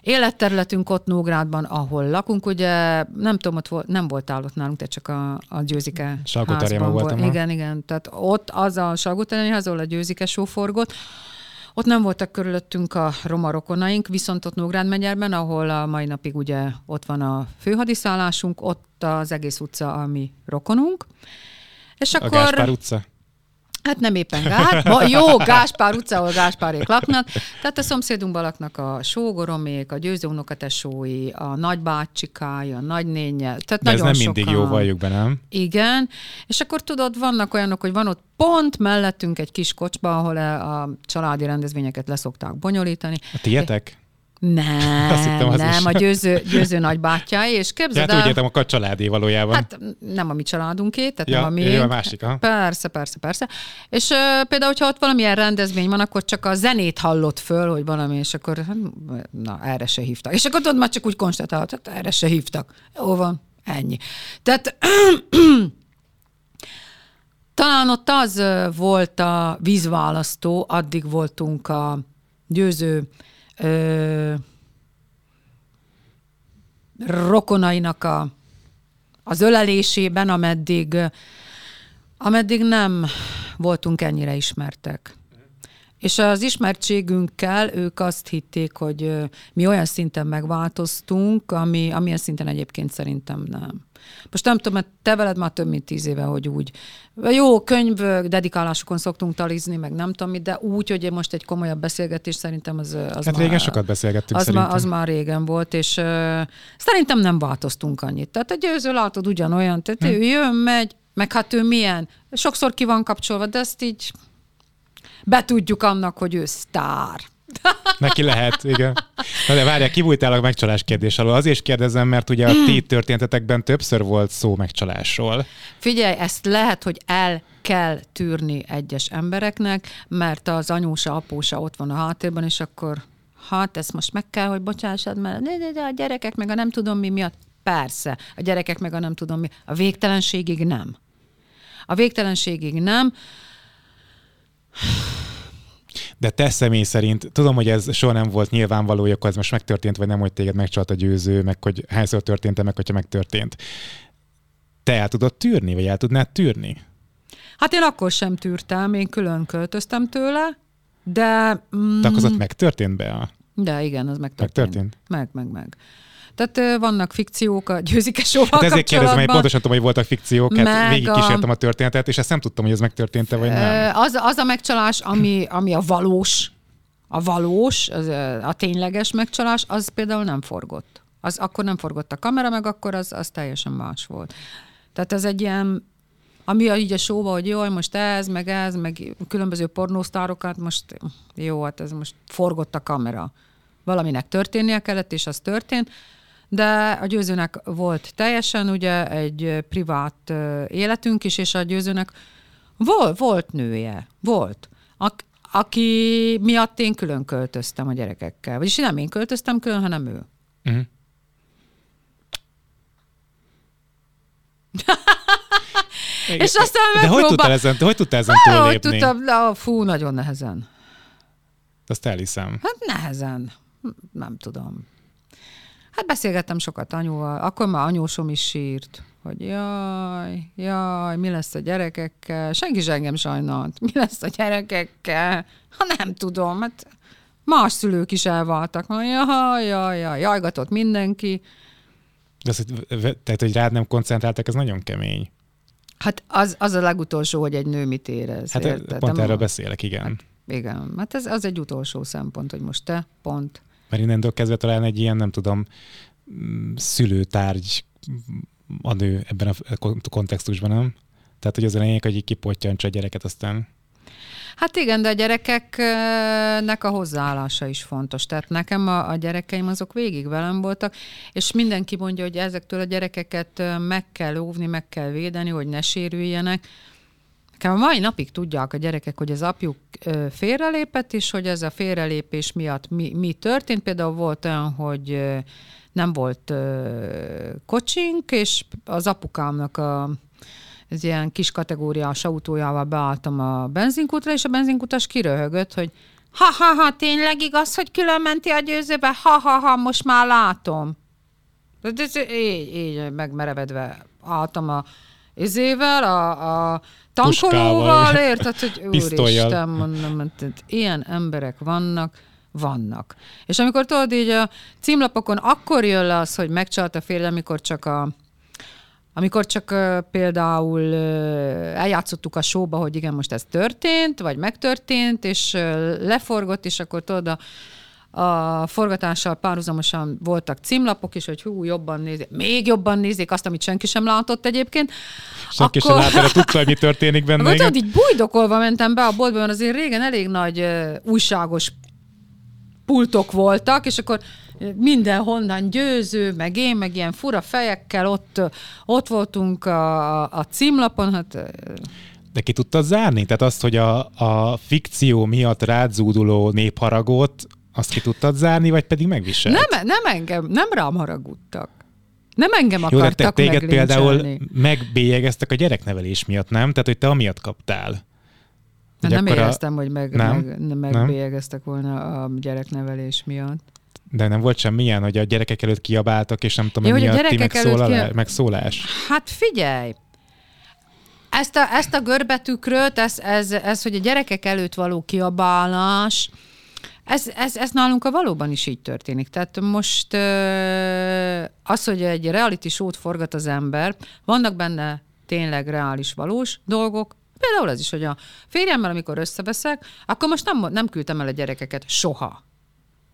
életterületünk ott Nógrádban, ahol lakunk, ugye nem tudom, ott volt, nem voltál ott nálunk, te csak a, a Győzike házban voltam. Volt. Igen, igen, tehát ott az a Salgóteremi ház, ahol a Győzike sóforgott, ott nem voltak körülöttünk a roma rokonaink, viszont ott Nógrád megyerben, ahol a mai napig ugye ott van a főhadiszállásunk, ott az egész utca a mi rokonunk. És a akkor... Gáspár utca? Hát nem éppen Gát, ma, jó, Gáspár utca, ahol Gáspárék laknak. Tehát a szomszédunkban laknak a sógoromék, a győző unokatesói, a nagybácsikája, a nagynénye. Tehát De nagyon ez nem mindig jó, valljuk be, nem? Igen. És akkor tudod, vannak olyanok, hogy van ott pont mellettünk egy kis kocsba, ahol a családi rendezvényeket leszokták bonyolítani. A tietek? Nem, Azt hittem, az nem, is. a győző, győző nagybátyái, és képzeld hát el... úgy értem, a családi valójában. Hát nem a mi családunké, tehát ja, nem a mi. a másik, ha? Persze, persze, persze. És uh, például, hogyha ott valamilyen rendezvény van, akkor csak a zenét hallott föl, hogy valami, és akkor hát, na, erre se hívtak. És akkor tudod, már csak úgy konstatálhat, hát erre se hívtak. Jó van, ennyi. Tehát talán ott az volt a vízválasztó, addig voltunk a győző ö, rokonainak a, az ölelésében, ameddig, ameddig nem voltunk ennyire ismertek. És az ismertségünkkel ők azt hitték, hogy mi olyan szinten megváltoztunk, ami, amilyen szinten egyébként szerintem nem. Most nem tudom, mert te veled már több mint tíz éve, hogy úgy. Jó, könyv dedikálásokon szoktunk talizni, meg nem tudom mit, de úgy, hogy most egy komolyabb beszélgetés szerintem az, az Hát már, régen sokat beszélgettünk az szerintem. Már, az már régen volt, és uh, szerintem nem változtunk annyit. Tehát egy győző látod ugyanolyan, tehát hm. ő jön, megy, meg hát ő milyen. Sokszor ki van kapcsolva, de ezt így betudjuk annak, hogy ő sztár. Neki lehet, igen. Na de várják, kibújtál a megcsalás kérdés alól. Azért is kérdezem, mert ugye a ti történetetekben többször volt szó megcsalásról. Figyelj, ezt lehet, hogy el kell tűrni egyes embereknek, mert az anyósa, apósa ott van a háttérben, és akkor hát ezt most meg kell, hogy bocsássad, mert de, de, de a gyerekek meg a nem tudom mi miatt. Persze, a gyerekek meg a nem tudom mi. A végtelenségig nem. A végtelenségig nem. De te személy szerint, tudom, hogy ez soha nem volt nyilvánvaló, hogy akkor ez most megtörtént, vagy nem, hogy téged megcsalt a győző, meg hogy hányszor történt meg hogyha megtörtént. Te el tudod tűrni, vagy el tudnád tűrni? Hát én akkor sem tűrtem, én külön költöztem tőle, de... Mm, de akkor az ott megtörtént be a... De igen, az megtörtént. Megtörtént? Meg, meg, meg. Tehát vannak fikciók a győzike sóval hát ezért kérdezem, hogy pontosan tudom, hogy voltak fikciók, hát végig kísértem a... a történetet, és ezt nem tudtam, hogy ez megtörtént-e, vagy nem. Az, az a megcsalás, ami, ami a valós, a valós, az, a tényleges megcsalás, az például nem forgott. Az akkor nem forgott a kamera, meg akkor az, az teljesen más volt. Tehát ez egy ilyen, ami a, így a showba, hogy jó, most ez, meg ez, meg különböző pornósztárokat, most jó, hát ez most forgott a kamera. Valaminek történnie kellett, és az történt de a győzőnek volt teljesen ugye egy privát életünk is, és a győzőnek volt, volt nője, volt, a, aki miatt én külön költöztem a gyerekekkel. Vagyis nem én költöztem külön, hanem ő. Uh-huh. és aztán De hogy tudtál ezen, hogy tudtál ezen túllépni? Hogy tudtam, de, fú, nagyon nehezen. Azt elhiszem. Hát nehezen. Nem tudom. Hát beszélgettem sokat anyuval, akkor már anyósom is sírt, hogy jaj, jaj, mi lesz a gyerekekkel, senki sem engem sajnált, mi lesz a gyerekekkel, ha nem tudom, hát más szülők is elváltak, jaj, jaj, jaj, jajgatott mindenki. De az, tehát, hogy rád nem koncentráltak, ez nagyon kemény. Hát az, az a legutolsó, hogy egy nő mit érez. Hát érted? pont erről beszélek, igen. Hát, igen, hát ez az egy utolsó szempont, hogy most te pont mert innentől kezdve talán egy ilyen, nem tudom, mm, szülőtárgy a nő ebben a kontextusban, nem? Tehát, hogy az a lényeg, hogy kipottyancsa a gyereket, aztán Hát igen, de a gyerekeknek a hozzáállása is fontos. Tehát nekem a, a gyerekeim azok végig velem voltak, és mindenki mondja, hogy ezektől a gyerekeket meg kell óvni, meg kell védeni, hogy ne sérüljenek. Nekem a mai napig tudják a gyerekek, hogy az apjuk félrelépett, és hogy ez a félrelépés miatt mi, mi történt. Például volt olyan, hogy nem volt kocsink, és az apukámnak a ez ilyen kis kategóriás autójával beálltam a benzinkútra, és a benzinkutas kiröhögött, hogy ha-ha-ha, tényleg igaz, hogy külön menti a győzőbe? Ha-ha-ha, most már látom. De ez, így, így megmerevedve álltam a izével, a, a tankolóval, érted, hogy úristen, mondom, hogy ilyen emberek vannak, vannak. És amikor tudod, így a címlapokon akkor jön le az, hogy megcsalt a férje, amikor csak a amikor csak uh, például uh, eljátszottuk a showba, hogy igen, most ez történt, vagy megtörtént, és uh, leforgott, és akkor tudod, a, a forgatással párhuzamosan voltak címlapok is, hogy hú, jobban nézik, még jobban nézik azt, amit senki sem látott egyébként. Senki akkor... sem látott, tudta, hogy mi történik benne. Akkor így bujdokolva mentem be a boltba, mert azért régen elég nagy uh, újságos pultok voltak, és akkor mindenhonnan győző, meg én, meg ilyen fura fejekkel ott, ott voltunk a, a címlapon, hát de ki tudta zárni? Tehát azt, hogy a, a fikció miatt rádzúduló népharagot, azt ki tudtad zárni, vagy pedig megviselt? Nem, nem engem, nem rám haragudtak. Nem engem akartak Jó, téged például megbélyegeztek a gyereknevelés miatt, nem? Tehát, hogy te amiatt kaptál. Hát nem éreztem, a... hogy meg, nem? meg, megbélyegeztek volna a gyereknevelés miatt. De nem volt semmilyen, hogy a gyerekek előtt kiabáltak, és nem tudom, mi a ti megszólal, ki... megszólás? Hát figyelj, ezt a, ezt a görbetükröt, ez, ez, ez, hogy a gyerekek előtt való kiabálás, ez, ez, ez nálunk a valóban is így történik. Tehát most az, hogy egy reality show-t forgat az ember, vannak benne tényleg reális, valós dolgok, Például az is, hogy a férjemmel, amikor összeveszek, akkor most nem, nem küldtem el a gyerekeket soha.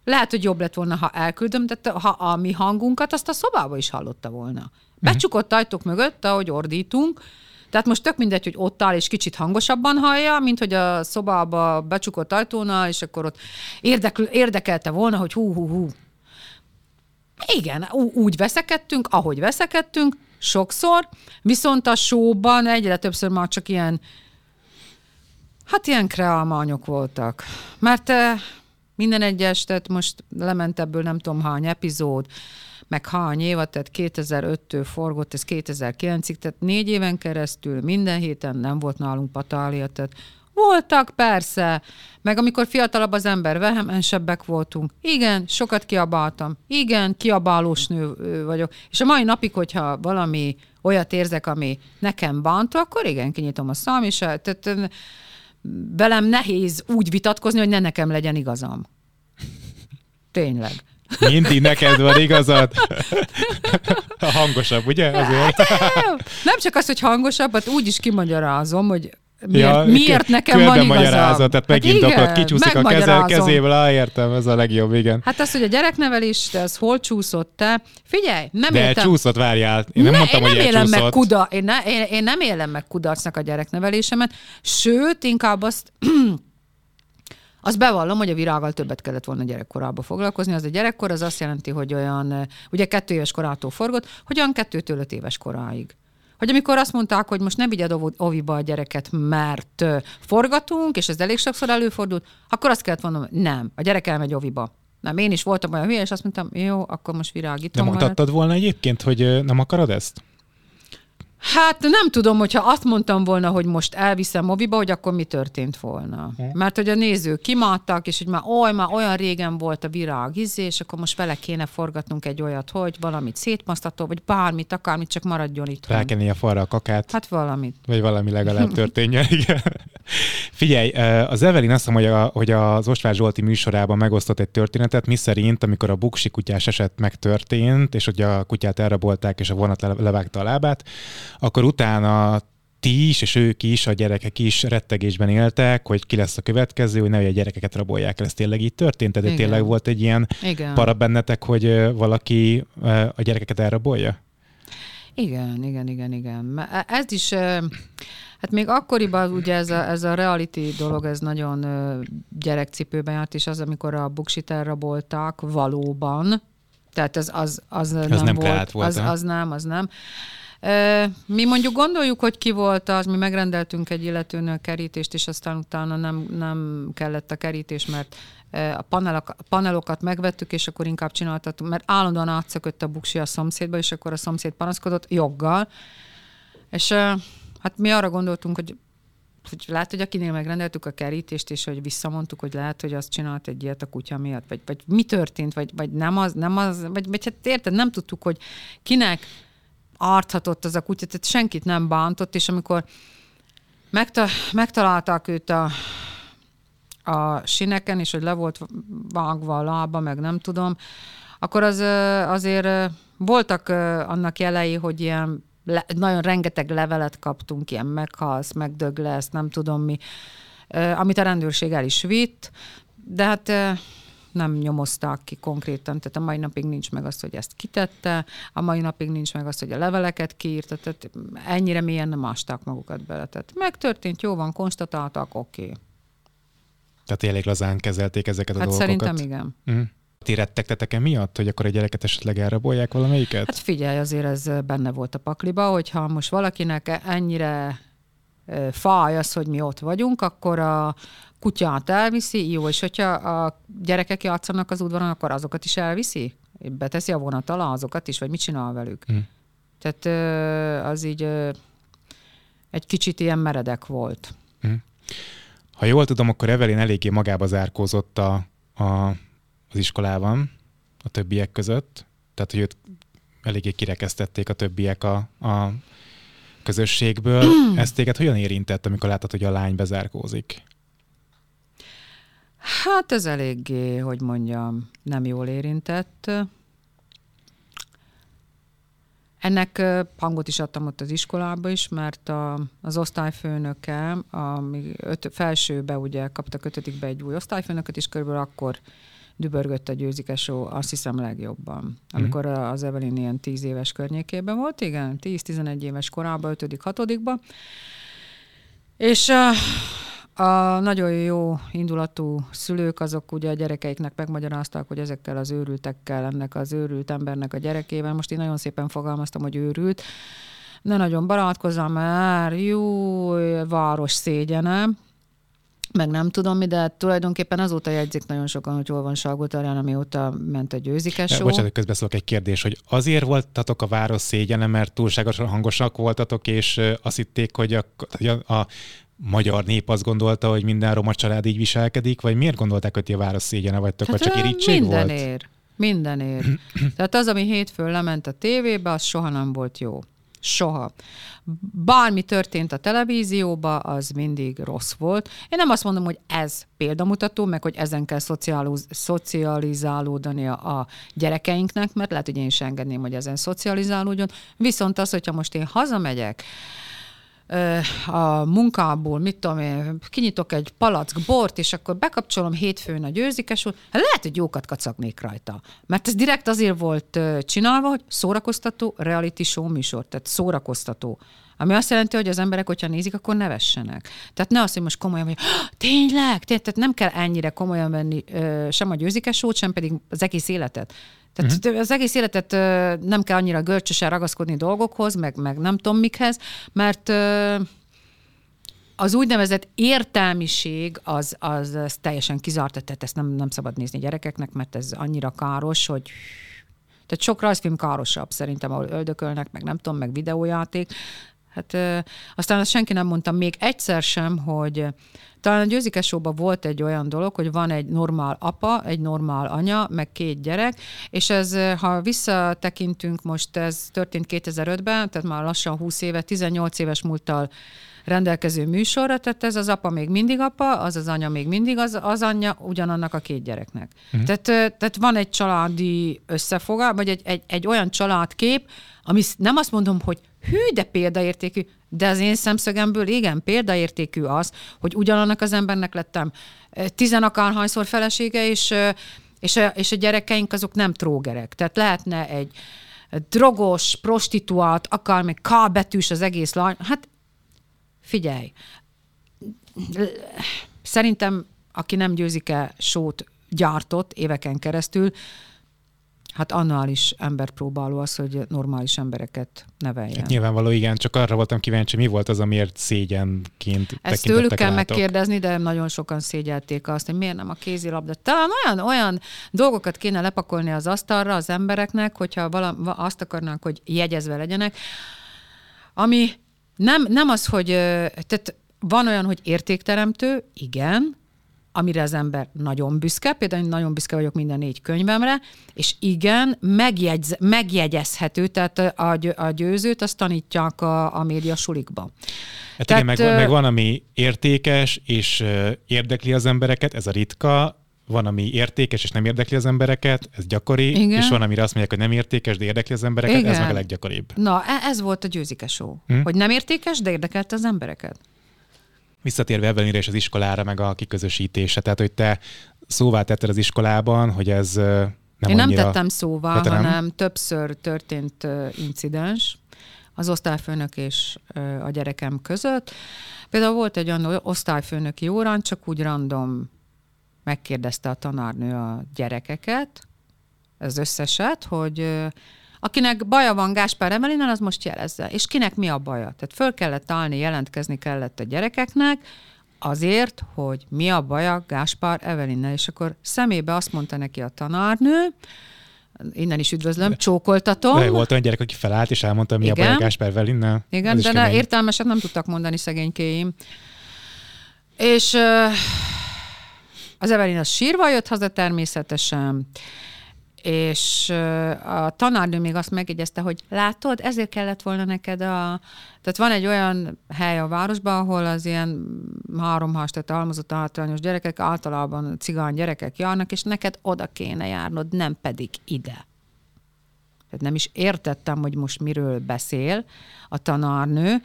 Lehet, hogy jobb lett volna, ha elküldöm, de ha a mi hangunkat azt a szobába is hallotta volna. Becsukott ajtók mögött, ahogy ordítunk, Tehát most tök mindegy, hogy ott áll és kicsit hangosabban hallja, mint hogy a szobába becsukott ajtónál, és akkor ott érdekl, érdekelte volna, hogy hú, hú, hú. Igen, úgy veszekedtünk, ahogy veszekedtünk, sokszor, viszont a showban egyre többször már csak ilyen, hát ilyen kreálmányok voltak. Mert eh, minden egyes, tehát most lement ebből nem tudom hány epizód, meg hány évad, tehát 2005-től forgott, ez 2009-ig, tehát négy éven keresztül minden héten nem volt nálunk patália, tehát voltak, persze. Meg amikor fiatalabb az ember, vehemensebbek voltunk. Igen, sokat kiabáltam. Igen, kiabálós nő vagyok. És a mai napig, hogyha valami olyat érzek, ami nekem bántó, akkor igen, kinyitom a szám, és tehát velem nehéz úgy vitatkozni, hogy ne nekem legyen igazam. Tényleg. Mindig neked van igazad. Hangosabb, ugye? Azért. Hát, nem csak az, hogy hangosabb, hát úgy is kimagyarázom, hogy Miért, ja, miért nekem van igazam? tehát megint hát igen, kicsúszik a keze, kezéből, á, értem, ez a legjobb, igen. Hát az, hogy a gyereknevelés, de az hol csúszott te? Figyelj, nem de éltem. csúszott, várjál. Én nem ne, mondtam, én nem hogy élem meg kuda, én, ne, én, én, nem élem meg kudarcnak a gyereknevelésemet, sőt, inkább azt azt bevallom, hogy a virággal többet kellett volna gyerekkorában foglalkozni. Az a gyerekkor az azt jelenti, hogy olyan, ugye kettő éves korától forgott, hogy olyan kettőtől öt éves koráig. Hogy amikor azt mondták, hogy most ne vigyed oviba a gyereket, mert forgatunk, és ez elég sokszor előfordult, akkor azt kellett mondanom, hogy nem, a gyerek elmegy oviba. Nem, én is voltam olyan hülye, és azt mondtam, jó, akkor most virágítom. Nem mondhattad volna egyébként, hogy nem akarod ezt? Hát nem tudom, hogyha azt mondtam volna, hogy most elviszem moviba, hogy akkor mi történt volna. Hm. Mert hogy a nézők kimáttak, és hogy már, oly, már olyan régen volt a virág izé, és akkor most vele kéne forgatnunk egy olyat, hogy valamit szétmasztató, vagy bármit, akármit, csak maradjon itt. Rákenni a falra a kakát. Hát valamit. Vagy valami legalább történjen, igen. Figyelj, az Evelyn azt mondja, hogy, a, hogy az Osvár Zsolti műsorában megosztott egy történetet, mi szerint, amikor a buksi kutyás eset megtörtént, és hogy a kutyát elrabolták, és a vonat levágta a lábát, akkor utána ti is, és ők is, a gyerekek is rettegésben éltek, hogy ki lesz a következő, hogy nehogy a gyerekeket rabolják el. Ez tényleg így történt? Tehát tényleg volt egy ilyen Igen. para bennetek, hogy valaki a gyerekeket elrabolja? Igen, igen, igen, igen. E, ez is, hát még akkoriban ugye ez a, ez a reality dolog, ez nagyon gyerekcipőben járt, és az, amikor a buksit elrabolták valóban, tehát ez az, az, az nem, nem volt, volt, az, az nem, az nem. Mi mondjuk gondoljuk, hogy ki volt az, mi megrendeltünk egy illetőnő kerítést, és aztán utána nem, nem kellett a kerítés, mert a panelok, panelokat megvettük, és akkor inkább csináltattuk, mert állandóan átszökött a buksi a szomszédba, és akkor a szomszéd panaszkodott joggal. És hát mi arra gondoltunk, hogy hogy lehet, hogy akinél megrendeltük a kerítést, és hogy visszamondtuk, hogy lehet, hogy azt csinált egy ilyet a kutya miatt, vagy, vagy mi történt, vagy, vagy nem az, nem az, vagy, vagy hát érted, nem tudtuk, hogy kinek arthatott az a kutya, tehát senkit nem bántott, és amikor megta- megtalálták őt a, a sineken, és hogy le volt vágva a lába, meg nem tudom, akkor az azért voltak annak jelei, hogy ilyen le, nagyon rengeteg levelet kaptunk, ilyen meghalsz, megdög lesz, nem tudom mi, amit a rendőrség el is vitt, de hát nem nyomozták ki konkrétan, tehát a mai napig nincs meg az, hogy ezt kitette, a mai napig nincs meg az, hogy a leveleket kiírta, tehát ennyire mélyen nem ásták magukat bele. Tehát megtörtént, jó van, konstatáltak, oké. Okay. Tehát elég lazán kezelték ezeket a hát dolgokat? szerintem igen. Mm. Ti rettegtetek miatt, hogy akkor a gyereket esetleg elrabolják valamelyiket? Hát figyelj, azért ez benne volt a pakliba, hogyha most valakinek ennyire fáj az, hogy mi ott vagyunk, akkor a, kutyát elviszi, jó, és hogyha a gyerekek játszanak az udvaron, akkor azokat is elviszi? Beteszi a vonat alá azokat is, vagy mit csinál velük? Mm. Tehát az így egy kicsit ilyen meredek volt. Mm. Ha jól tudom, akkor Evelyn eléggé magába zárkózott a, a, az iskolában a többiek között, tehát hogy őt eléggé kirekesztették a többiek a, a közösségből. Ez téged hogyan érintett, amikor láttad, hogy a lány bezárkózik? Hát ez eléggé, hogy mondjam, nem jól érintett. Ennek hangot is adtam ott az iskolába is, mert a, az osztályfőnöke, ami öt, felsőbe ugye kaptak ötödikbe egy új osztályfőnököt, és körülbelül akkor dübörgött a győzike show, azt hiszem legjobban. Amikor uh-huh. az Evelyn ilyen 10 éves környékében volt, igen, 10-11 éves korában, 5 hatodikban. És uh, a nagyon jó indulatú szülők azok ugye a gyerekeiknek megmagyarázták, hogy ezekkel az őrültekkel, ennek az őrült embernek a gyerekével, most én nagyon szépen fogalmaztam, hogy őrült, ne nagyon barátkozzam már, jó, város szégyene, meg nem tudom mi, de tulajdonképpen azóta jegyzik nagyon sokan, hogy hol van Salgótarján, amióta ment a győzikes show. Bocsánat, közbeszólok egy kérdés, hogy azért voltatok a város szégyene, mert túlságosan hangosak voltatok, és azt hitték, hogy a, a, a magyar nép azt gondolta, hogy minden roma család így viselkedik, vagy miért gondolták, hogy ti a város szégyene vagytok, hát, vagy csak irítség mindenért, volt? Mindenért. Tehát az, ami hétfőn lement a tévébe, az soha nem volt jó. Soha. Bármi történt a televízióba, az mindig rossz volt. Én nem azt mondom, hogy ez példamutató, meg hogy ezen kell szocializálódani a, a gyerekeinknek, mert lehet, hogy én is engedném, hogy ezen szocializálódjon. Viszont az, hogyha most én hazamegyek, a munkából, mit tudom én, kinyitok egy palack bort, és akkor bekapcsolom hétfőn a győzikes hát lehet, hogy jókat kacagnék rajta. Mert ez direkt azért volt csinálva, hogy szórakoztató reality show műsor, tehát szórakoztató. Ami azt jelenti, hogy az emberek, hogyha nézik, akkor nevessenek. Tehát ne azt, hogy most komolyan vagy, tényleg, tehát nem kell ennyire komolyan venni sem a győzikes sem pedig az egész életet. Tehát uh-huh. az egész életet nem kell annyira görcsösen ragaszkodni dolgokhoz, meg, meg nem tudom mikhez, mert az úgynevezett értelmiség az, az, az teljesen kizárt, tehát ezt nem, nem szabad nézni gyerekeknek, mert ez annyira káros, hogy tehát sok rajzfilm károsabb szerintem, ahol öldökölnek, meg nem tudom, meg videójáték. Hát ö, aztán azt senki nem mondta még egyszer sem, hogy talán a győzikesóban volt egy olyan dolog, hogy van egy normál apa, egy normál anya, meg két gyerek, és ez, ha visszatekintünk, most ez történt 2005-ben, tehát már lassan 20 éve, 18 éves múlttal rendelkező műsorra, tehát ez az apa még mindig apa, az az anya még mindig az, az anyja ugyanannak a két gyereknek. Uh-huh. Tehát, tehát van egy családi összefogás, vagy egy, egy, egy olyan családkép, ami nem azt mondom, hogy hű, de példaértékű, de az én szemszögemből igen, példaértékű az, hogy ugyanannak az embernek lettem tizenakárhányszor felesége, és, és, a, és a gyerekeink azok nem trógerek. Tehát lehetne egy drogos, prostituált, akár még K betűs az egész lány. Hát figyelj, szerintem aki nem győzik-e sót gyártott éveken keresztül, Hát annál is próbáló az, hogy normális embereket neveljen. Hát nyilvánvaló, igen, csak arra voltam kíváncsi, mi volt az, amiért szégyenként Ezt tőlük kell rátok. megkérdezni, de nagyon sokan szégyelték azt, hogy miért nem a kézilabda. Talán olyan, olyan dolgokat kéne lepakolni az asztalra az embereknek, hogyha vala, azt akarnak, hogy jegyezve legyenek, ami nem, nem az, hogy tehát van olyan, hogy értékteremtő, igen, amire az ember nagyon büszke, például én nagyon büszke vagyok minden négy könyvemre, és igen, megjegyz, megjegyezhető, tehát a, a győzőt azt tanítják a, a média sulikba. Hát tehát, igen, meg, meg van, ami értékes, és érdekli az embereket, ez a ritka, van, ami értékes, és nem érdekli az embereket, ez gyakori, Igen. és van, amire azt mondják, hogy nem értékes, de érdekli az embereket, Igen. ez meg a leggyakoribb. Na, e- ez volt a győzikes show, hm? hogy nem értékes, de érdekelte az embereket. Visszatérve Evelynre és az iskolára, meg a kiközösítése, tehát hogy te szóvá tetted az iskolában, hogy ez nem Én nem tettem szóvá, hát hanem nem? többször történt incidens az osztályfőnök és a gyerekem között. Például volt egy olyan osztályfőnöki órán, csak úgy random megkérdezte a tanárnő a gyerekeket, az összeset, hogy akinek baja van Gáspár Emelinen, az most jelezze. És kinek mi a baja? Tehát föl kellett állni, jelentkezni kellett a gyerekeknek, azért, hogy mi a baja Gáspár Evelinnel. És akkor szemébe azt mondta neki a tanárnő, innen is üdvözlöm, csókoltatom. De volt olyan gyerek, aki felállt, és elmondta, mi Igen. a baj Gáspár Evelinnel. Igen, de ne, értelmeset nem tudtak mondani szegénykéim. És uh, az Evelyn az sírva jött haza természetesen, és a tanárnő még azt megjegyezte, hogy látod, ezért kellett volna neked a... Tehát van egy olyan hely a városban, ahol az ilyen háromhas, tehát almozott általános gyerekek, általában cigány gyerekek járnak, és neked oda kéne járnod, nem pedig ide. Tehát nem is értettem, hogy most miről beszél a tanárnő.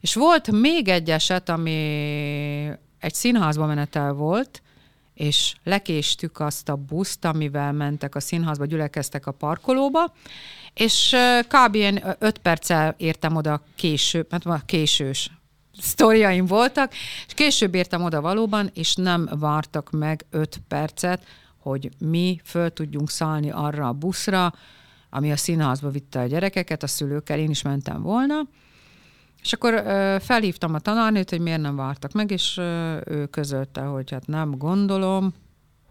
És volt még egy eset, ami egy színházba menetel volt, és lekéstük azt a buszt, amivel mentek a színházba, gyülekeztek a parkolóba, és kb. ilyen öt perccel értem oda később, mert késős sztoriaim voltak, és később értem oda valóban, és nem vártak meg öt percet, hogy mi föl tudjunk szállni arra a buszra, ami a színházba vitte a gyerekeket, a szülőkkel, én is mentem volna, és akkor felhívtam a tanárnőt, hogy miért nem vártak meg, és ő közölte, hogy hát nem gondolom,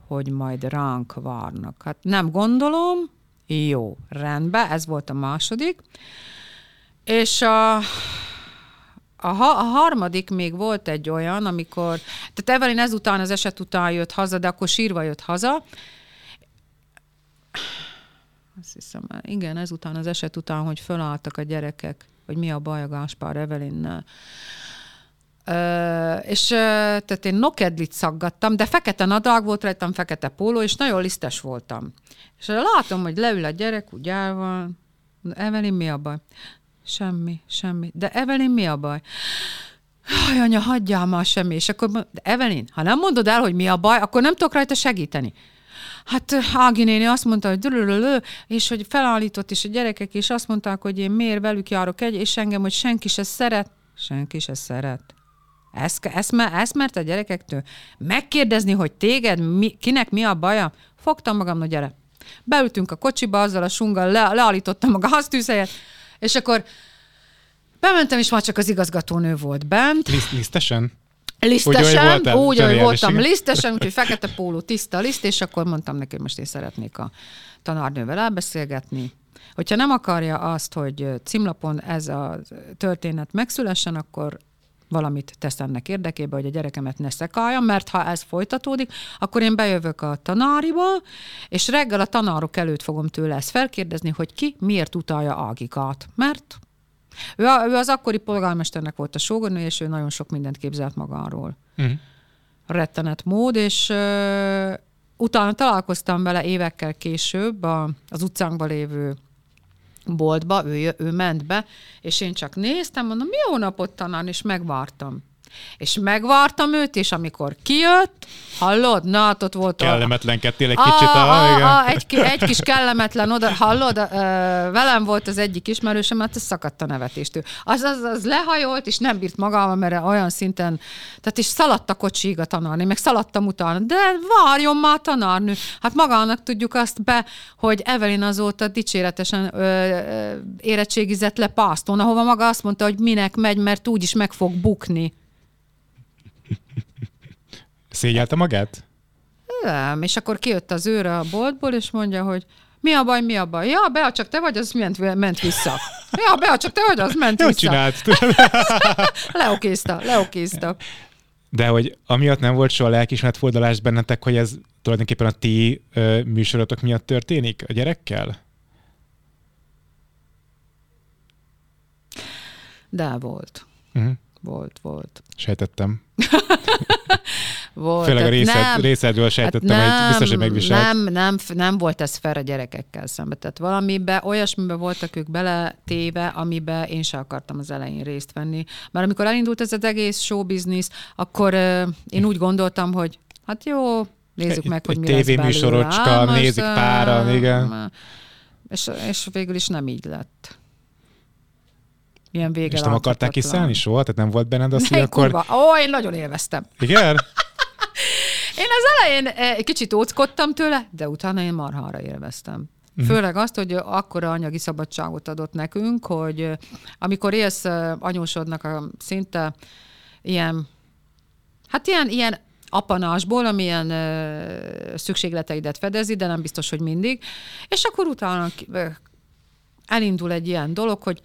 hogy majd ránk várnak. Hát nem gondolom, jó, rendben, ez volt a második. És a, a, a harmadik még volt egy olyan, amikor, tehát Evelyn ezután, az eset után jött haza, de akkor sírva jött haza. Azt hiszem, igen, ezután, az eset után, hogy fölálltak a gyerekek, hogy mi a baj a Gáspár Evelinnel. Uh, és uh, tehát én nokedlit szaggattam, de fekete nadrág volt rajtam, fekete póló, és nagyon lisztes voltam. És látom, hogy leül a gyerek, úgy áll van. Evelyn, mi a baj? Semmi, semmi. De Evelyn, mi a baj? Jaj, anya, hagyjál már semmi. És akkor, de Evelyn, ha nem mondod el, hogy mi a baj, akkor nem tudok rajta segíteni. Hát Ági néni azt mondta, hogy dülülülő, és hogy felállított, és a gyerekek is azt mondták, hogy én miért velük járok egy, és engem, hogy senki se szeret. Senki se szeret. Ezt, ezt, ezt mert a gyerekektől megkérdezni, hogy téged, mi, kinek mi a baja? Fogtam magam, hogy gyere. Beültünk a kocsiba, azzal a sunggal le, leállítottam a gáztűzhelyet, és akkor bementem, és már csak az igazgatónő volt bent. Liszt? Lisztesen, úgy, úgy, ahogy voltam lisztesen, úgyhogy fekete póló, tiszta liszt, és akkor mondtam neki, hogy most én szeretnék a tanárnővel elbeszélgetni. Hogyha nem akarja azt, hogy címlapon ez a történet megszülessen, akkor valamit tesz ennek érdekében, hogy a gyerekemet ne szekáljam, mert ha ez folytatódik, akkor én bejövök a tanáriba, és reggel a tanárok előtt fogom tőle ezt felkérdezni, hogy ki miért utalja Ágikát. Mert ő, a, ő az akkori polgármesternek volt a sógornő, és ő nagyon sok mindent képzelt magáról. Uh-huh. Rettenet mód, és uh, utána találkoztam vele évekkel később a, az utcánkban lévő boltba, ő, ő ment be, és én csak néztem, mondom, jó napot tanán, és megvártam. És megvártam őt, és amikor kijött, hallod? Na, hát ott volt Kellemetlenkedtél egy kicsit. A, a, a, a, egy, egy kis kellemetlen oda, hallod? Uh, velem volt az egyik ismerősöm, hát ez szakadt a nevetéstől. Az, az, az lehajolt, és nem bírt magával, mert olyan szinten, tehát is szaladt a kocsig a tanárnő, meg szaladtam utána, de várjon már tanárnő. Hát magának tudjuk azt be, hogy Evelyn azóta dicséretesen ö, ö, érettségizett le pászton, ahova maga azt mondta, hogy minek megy, mert úgyis meg fog bukni. Szégyelte magát? Nem, és akkor kijött az őre a boltból, és mondja, hogy mi a baj, mi a baj? Ja, Bea, csak te vagy, az ment, ment vissza. Ja, Bea, csak te vagy, az ment Jó vissza. csinált. leokézta, leokézta. De hogy amiatt nem volt soha lelkismert fordulás bennetek, hogy ez tulajdonképpen a ti ö, műsorotok miatt történik a gyerekkel? De volt. Uh-huh. Volt, volt. Sejtettem. volt. Főleg a részed, nem, részedről sejtettem, hát nem, hogy biztos, hogy megviselt. Nem, nem, nem volt ez fel a gyerekekkel szemben. Tehát valamiben, olyasmiben voltak ők beletéve, amiben én sem akartam az elején részt venni. Mert amikor elindult ez az egész show business, akkor uh, én úgy gondoltam, hogy hát jó, nézzük meg, hogy mi lesz belőle. műsorocska, nézik páran, igen. És, és végül is nem így lett milyen vége És nem akarták kiszállni soha? Tehát nem volt benned az, hogy akkor... Kurva. Ó, én nagyon élveztem. Igen? én az elején eh, egy kicsit óckodtam tőle, de utána én marhára élveztem. Uh-huh. Főleg azt, hogy akkora anyagi szabadságot adott nekünk, hogy eh, amikor élsz eh, anyósodnak a szinte ilyen, hát ilyen, ilyen apanásból, amilyen ö, szükségleteidet fedezi, de nem biztos, hogy mindig. És akkor utána elindul egy ilyen dolog, hogy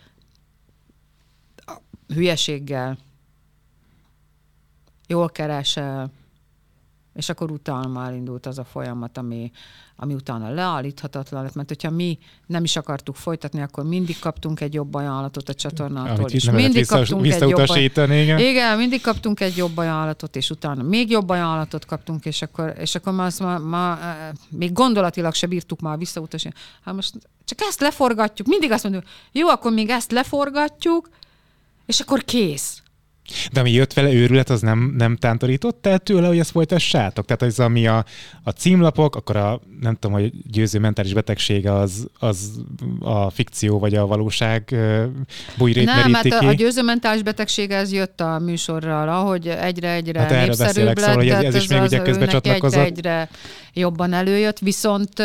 hülyeséggel, jól keresel, és akkor utána már indult az a folyamat, ami, ami utána leállíthatatlan lett, mert hogyha mi nem is akartuk folytatni, akkor mindig kaptunk egy jobb ajánlatot a csatornától, és mindig vissza, kaptunk egy jobb igen. igen, mindig kaptunk egy jobb ajánlatot, és utána még jobb ajánlatot kaptunk, és akkor, és akkor már, azt már, már, még gondolatilag se bírtuk már visszautasítani. Hát most csak ezt leforgatjuk, mindig azt mondjuk, jó, akkor még ezt leforgatjuk, és akkor kész. De ami jött vele őrület, az nem, nem tántorított el tőle, hogy ezt folytassátok? Tehát az, ami a, a címlapok, akkor a, nem tudom, hogy győző mentális betegsége az, az a fikció vagy a valóság bújrét Nem, hát a, a győző mentális betegsége ez jött a műsorral, ahogy egyre-egyre hát népszerűbb lett. Szóval, hogy ez is még ugye közben csatlakozott. Egyre jobban előjött, viszont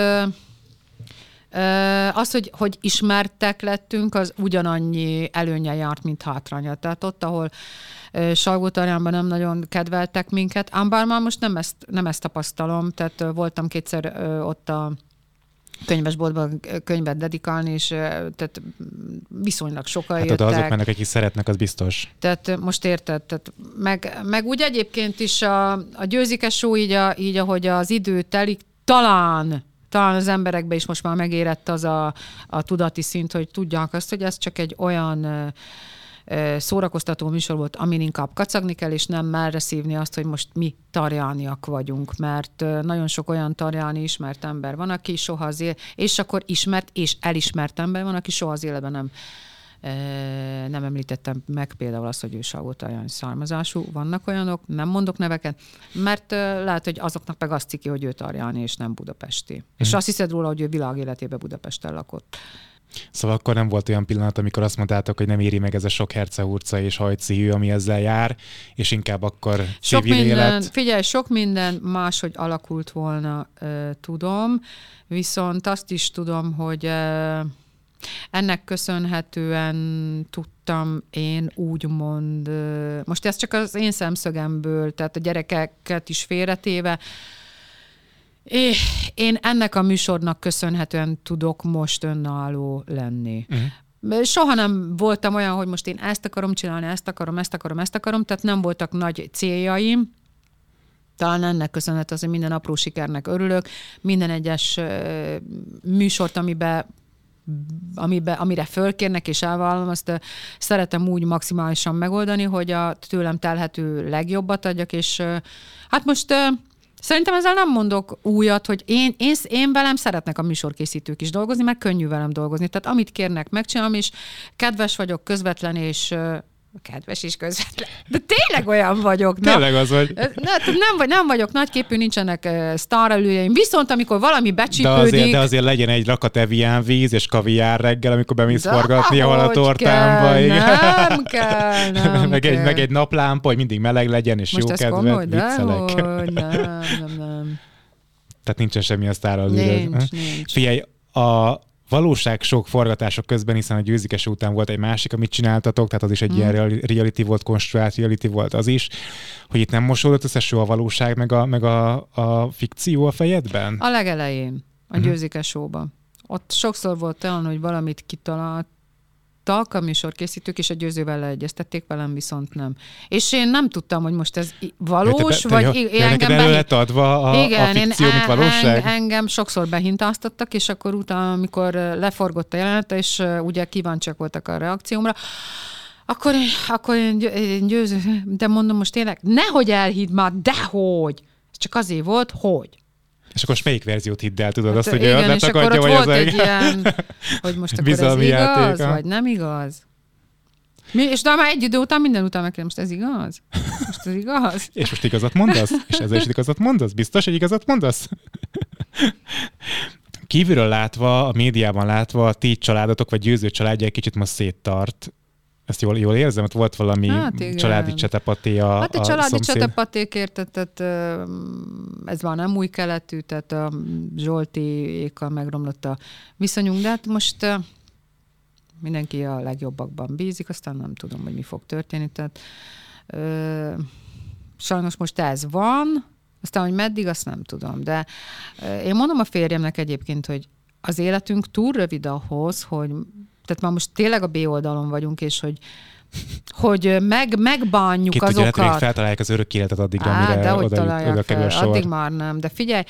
az, hogy, hogy ismertek lettünk, az ugyanannyi előnye járt, mint hátránya. Tehát ott, ahol salgó nem nagyon kedveltek minket, ám bár már most nem ezt, nem ezt tapasztalom, tehát voltam kétszer ott a könyvesboltban könyvet dedikálni, és tehát viszonylag sokan hát jöttek. azok mennek, akik szeretnek, az biztos. Tehát most érted, tehát meg, meg úgy egyébként is a, a győzikes így, a, így ahogy az idő telik, talán talán az emberekbe is most már megérett az a, a tudati szint, hogy tudják azt, hogy ez csak egy olyan szórakoztató műsor volt, amin inkább kacagni kell, és nem merre szívni azt, hogy most mi tarjániak vagyunk, mert nagyon sok olyan tarjáni ismert ember van, aki soha az él, és akkor ismert és elismert ember van, aki soha az életben nem nem említettem meg például azt, hogy ő salgótarjáni származású. Vannak olyanok, nem mondok neveket, mert lehet, hogy azoknak meg azt ciki, hogy ő tarjáni, és nem budapesti. Mm. És azt hiszed róla, hogy ő világ életében Budapesten lakott. Szóval akkor nem volt olyan pillanat, amikor azt mondtátok, hogy nem éri meg ez a sok hercehurca és hajcihű, ami ezzel jár, és inkább akkor sok minden, élet. Figyelj, sok minden máshogy alakult volna, tudom, viszont azt is tudom, hogy ennek köszönhetően tudtam én úgymond, most ez csak az én szemszögemből, tehát a gyerekeket is félretéve, én ennek a műsornak köszönhetően tudok most önálló lenni. Uh-huh. Soha nem voltam olyan, hogy most én ezt akarom csinálni, ezt akarom, ezt akarom, ezt akarom, tehát nem voltak nagy céljaim. Talán ennek köszönhet az, hogy minden apró sikernek örülök. Minden egyes műsort, amiben amibe, amire fölkérnek és elvállalom, azt szeretem úgy maximálisan megoldani, hogy a tőlem telhető legjobbat adjak, és hát most Szerintem ezzel nem mondok újat, hogy én, én, én velem szeretnek a műsorkészítők is dolgozni, mert könnyű velem dolgozni. Tehát amit kérnek, megcsinálom, és kedves vagyok, közvetlen, és kedves és közvetlen. De tényleg olyan vagyok. Na, tényleg az vagy. Na, nem, nem vagyok nagyképű, nincsenek uh, sztárelőjeim. Viszont amikor valami becsípődik... De azért, de azért legyen egy rakat evián víz és kaviár reggel, amikor bemész forgatni, ahol a tortámba. Kell, nem kell, nem meg, kell. Egy, meg egy naplámpa, hogy mindig meleg legyen, és Most jó kedvet. Komoly, de hogy, nem, nem, nem. Tehát nincsen semmi a sztárelőd. Nincs, nincs. Figyelj, a valóság sok forgatások közben, hiszen a győzikes után volt egy másik, amit csináltatok, tehát az is egy mm. ilyen reality volt, konstruált reality volt az is, hogy itt nem mosódott össze soha a valóság, meg a, meg a, a fikció a fejedben? A legelején, a mm. győzikes showban. Ott sokszor volt olyan, hogy valamit kitalált, a műsorkészítők, és a győzővel leegyeztették, velem viszont nem. És én nem tudtam, hogy most ez valós, te, te, vagy te, te engem belőle lett adva a, igen, a fikció, én, mint valóság? En, engem sokszor behintáztattak, és akkor utána, amikor leforgott a jelenet, és ugye kíváncsiak voltak a reakciómra, akkor, én, akkor én, én győző, de mondom most tényleg, nehogy elhidd már, dehogy! Ez csak azért volt, hogy. És akkor melyik verziót hidd el, tudod? Hát, azt, hogy igen, és akkor ott volt egy ilyen, hogy most akkor ez igaz, játék, vagy nem igaz? Mi, és de már egy idő után minden után megkérdem, most ez igaz? Most ez igaz? és most igazat mondasz? És ezzel is igazat mondasz? Biztos, hogy igazat mondasz? Kívülről látva, a médiában látva, a ti családotok vagy győző családja egy kicsit most széttart. Ezt jól, jól érzem? Ott volt valami hát családi csetepaté a Hát a, a családi szomszéd. csetepaték tehát ez már nem új keletű, tehát a ékkal megromlott a viszonyunk, de hát most mindenki a legjobbakban bízik, aztán nem tudom, hogy mi fog történni, tehát ö, sajnos most ez van, aztán, hogy meddig, azt nem tudom, de én mondom a férjemnek egyébként, hogy az életünk túl rövid ahhoz, hogy tehát már most tényleg a B oldalon vagyunk, és hogy hogy meg, megbánjuk Két azokat. Két feltalálják az örök életet addigra, Á, amire de hogy oda, oda kerül a sor. Addig már nem. De figyelj,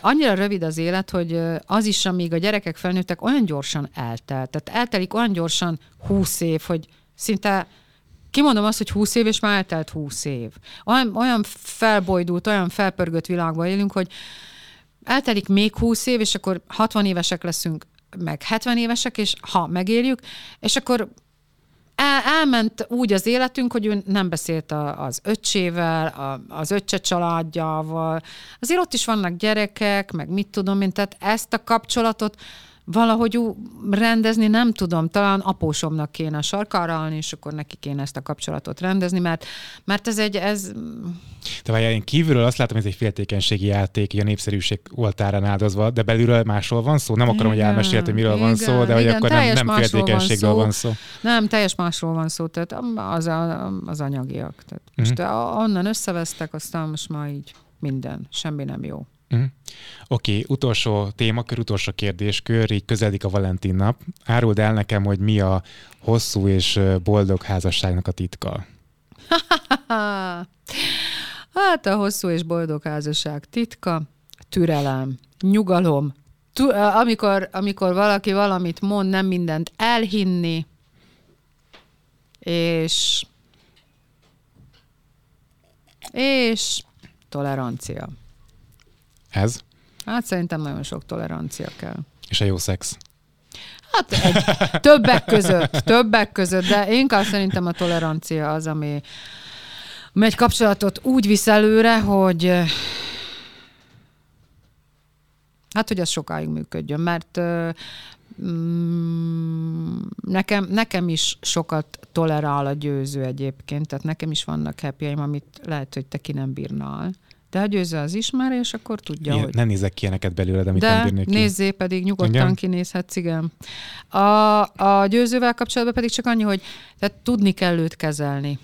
annyira rövid az élet, hogy az is, amíg a gyerekek felnőttek, olyan gyorsan eltelt. Tehát eltelik olyan gyorsan húsz év, hogy szinte kimondom azt, hogy húsz év, és már eltelt húsz év. Olyan, olyan felbojdult, olyan felpörgött világban élünk, hogy eltelik még húsz év, és akkor 60 évesek leszünk, meg 70 évesek, és ha megérjük, és akkor el, elment úgy az életünk, hogy ő nem beszélt a, az öccsével, a, az öccse családjával. Azért ott is vannak gyerekek, meg mit tudom én, tehát ezt a kapcsolatot valahogy rendezni nem tudom, talán apósomnak kéne sarkára állni, és akkor neki kéne ezt a kapcsolatot rendezni, mert, mert ez egy, ez... De várjál, én kívülről azt látom, hogy ez egy féltékenységi játék, a népszerűség oltárán áldozva, de belülről másról van szó? Nem akarom, igen, hogy elmesélt, hogy miről igen, van szó, de hogy akkor nem, nem féltékenységről van szó. van szó. Nem, teljes másról van szó, tehát az, a, az anyagiak. Tehát most uh-huh. onnan összevesztek, aztán most már így minden, semmi nem jó. Uh-huh. Oké, okay, utolsó témakör, utolsó kérdéskör, így közeledik a Valentin nap. Áruld el nekem, hogy mi a hosszú és boldog házasságnak a titka. hát a hosszú és boldog házasság titka, türelem, nyugalom, amikor, amikor valaki valamit mond, nem mindent elhinni, és és tolerancia. Ez? Hát szerintem nagyon sok tolerancia kell. És a jó szex? Hát egy, többek között, többek között, de inkább szerintem a tolerancia az, ami, ami egy kapcsolatot úgy visz előre, hogy hát, hogy az sokáig működjön, mert mm, nekem, nekem is sokat tolerál a győző egyébként, tehát nekem is vannak happy amit lehet, hogy te ki nem bírnál. Győző az és akkor tudja, Én hogy... Nem nézek ki ilyeneket belőled, amit De nem bírnék ki. nézzé pedig, nyugodtan igen? kinézhetsz, igen. A, a győzővel kapcsolatban pedig csak annyi, hogy tehát tudni kell őt kezelni.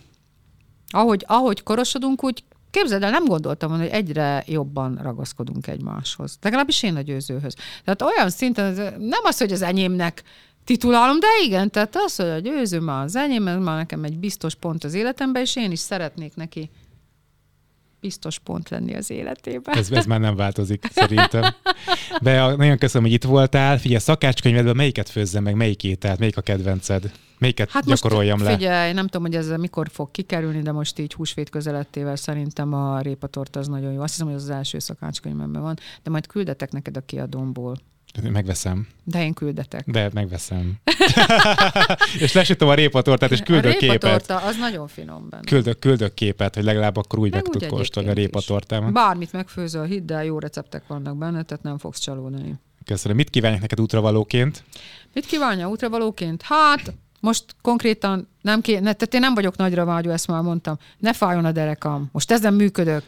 Ahogy, ahogy korosodunk, úgy Képzeld el, nem gondoltam volna, hogy egyre jobban ragaszkodunk egymáshoz. Legalábbis én a győzőhöz. Tehát olyan szinten, nem az, hogy az enyémnek titulálom, de igen, tehát az, hogy a győző ma az enyém, ez már nekem egy biztos pont az életemben, és én is szeretnék neki biztos pont lenni az életében. Ez, ez már nem változik, szerintem. De nagyon köszönöm, hogy itt voltál. Figyelj, szakácskönyvedben melyiket főzzem meg, melyik ételt, melyik a kedvenced? Melyiket hát gyakoroljam most, le? Figyelj, nem tudom, hogy ez mikor fog kikerülni, de most így húsvét közelettével szerintem a répatort az nagyon jó. Azt hiszem, hogy az, az első szakácskönyvemben van, de majd küldetek neked a kiadomból. Megveszem. De én küldetek. De megveszem. és lesütöm a répatortát, és küldök a képet. A az nagyon finom benne. Küldök, küldök képet, hogy legalább akkor úgy meg, meg tud kóstolni a répatortát. Bármit megfőzöl, hidd el, jó receptek vannak benne, tehát nem fogsz csalódni. Köszönöm. Mit kívánják neked útravalóként? Mit kívánja útravalóként? Hát, most konkrétan nem ké... ne, tehát én nem vagyok nagyra vágyó, ezt már mondtam. Ne fájjon a derekam. Most ezen működök.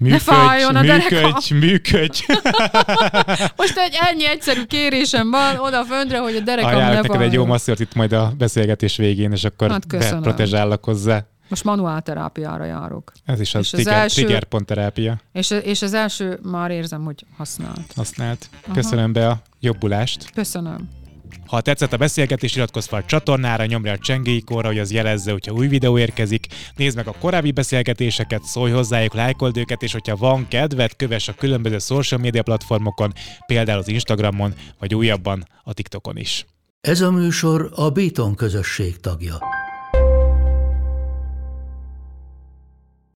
Működj, ne fájjon a működj, működj. Most egy ennyi egyszerű kérésem van oda föndre, hogy a derekam Ajánlok ne neked egy jó masszört itt majd a beszélgetés végén, és akkor hát beprotezsállak hozzá. Most manuálterápiára járok. Ez is az, és trigger, az első, trigger pont terápia. És, és az első már érzem, hogy használt. Használt. Köszönöm Aha. be a jobbulást. Köszönöm. Ha tetszett a beszélgetés, iratkozz fel a csatornára, nyomj rá a csengéikorra, hogy az jelezze, hogyha új videó érkezik. Nézd meg a korábbi beszélgetéseket, szólj hozzájuk, lájkold őket, és hogyha van kedved, kövess a különböző social media platformokon, például az Instagramon, vagy újabban a TikTokon is. Ez a műsor a Béton közösség tagja.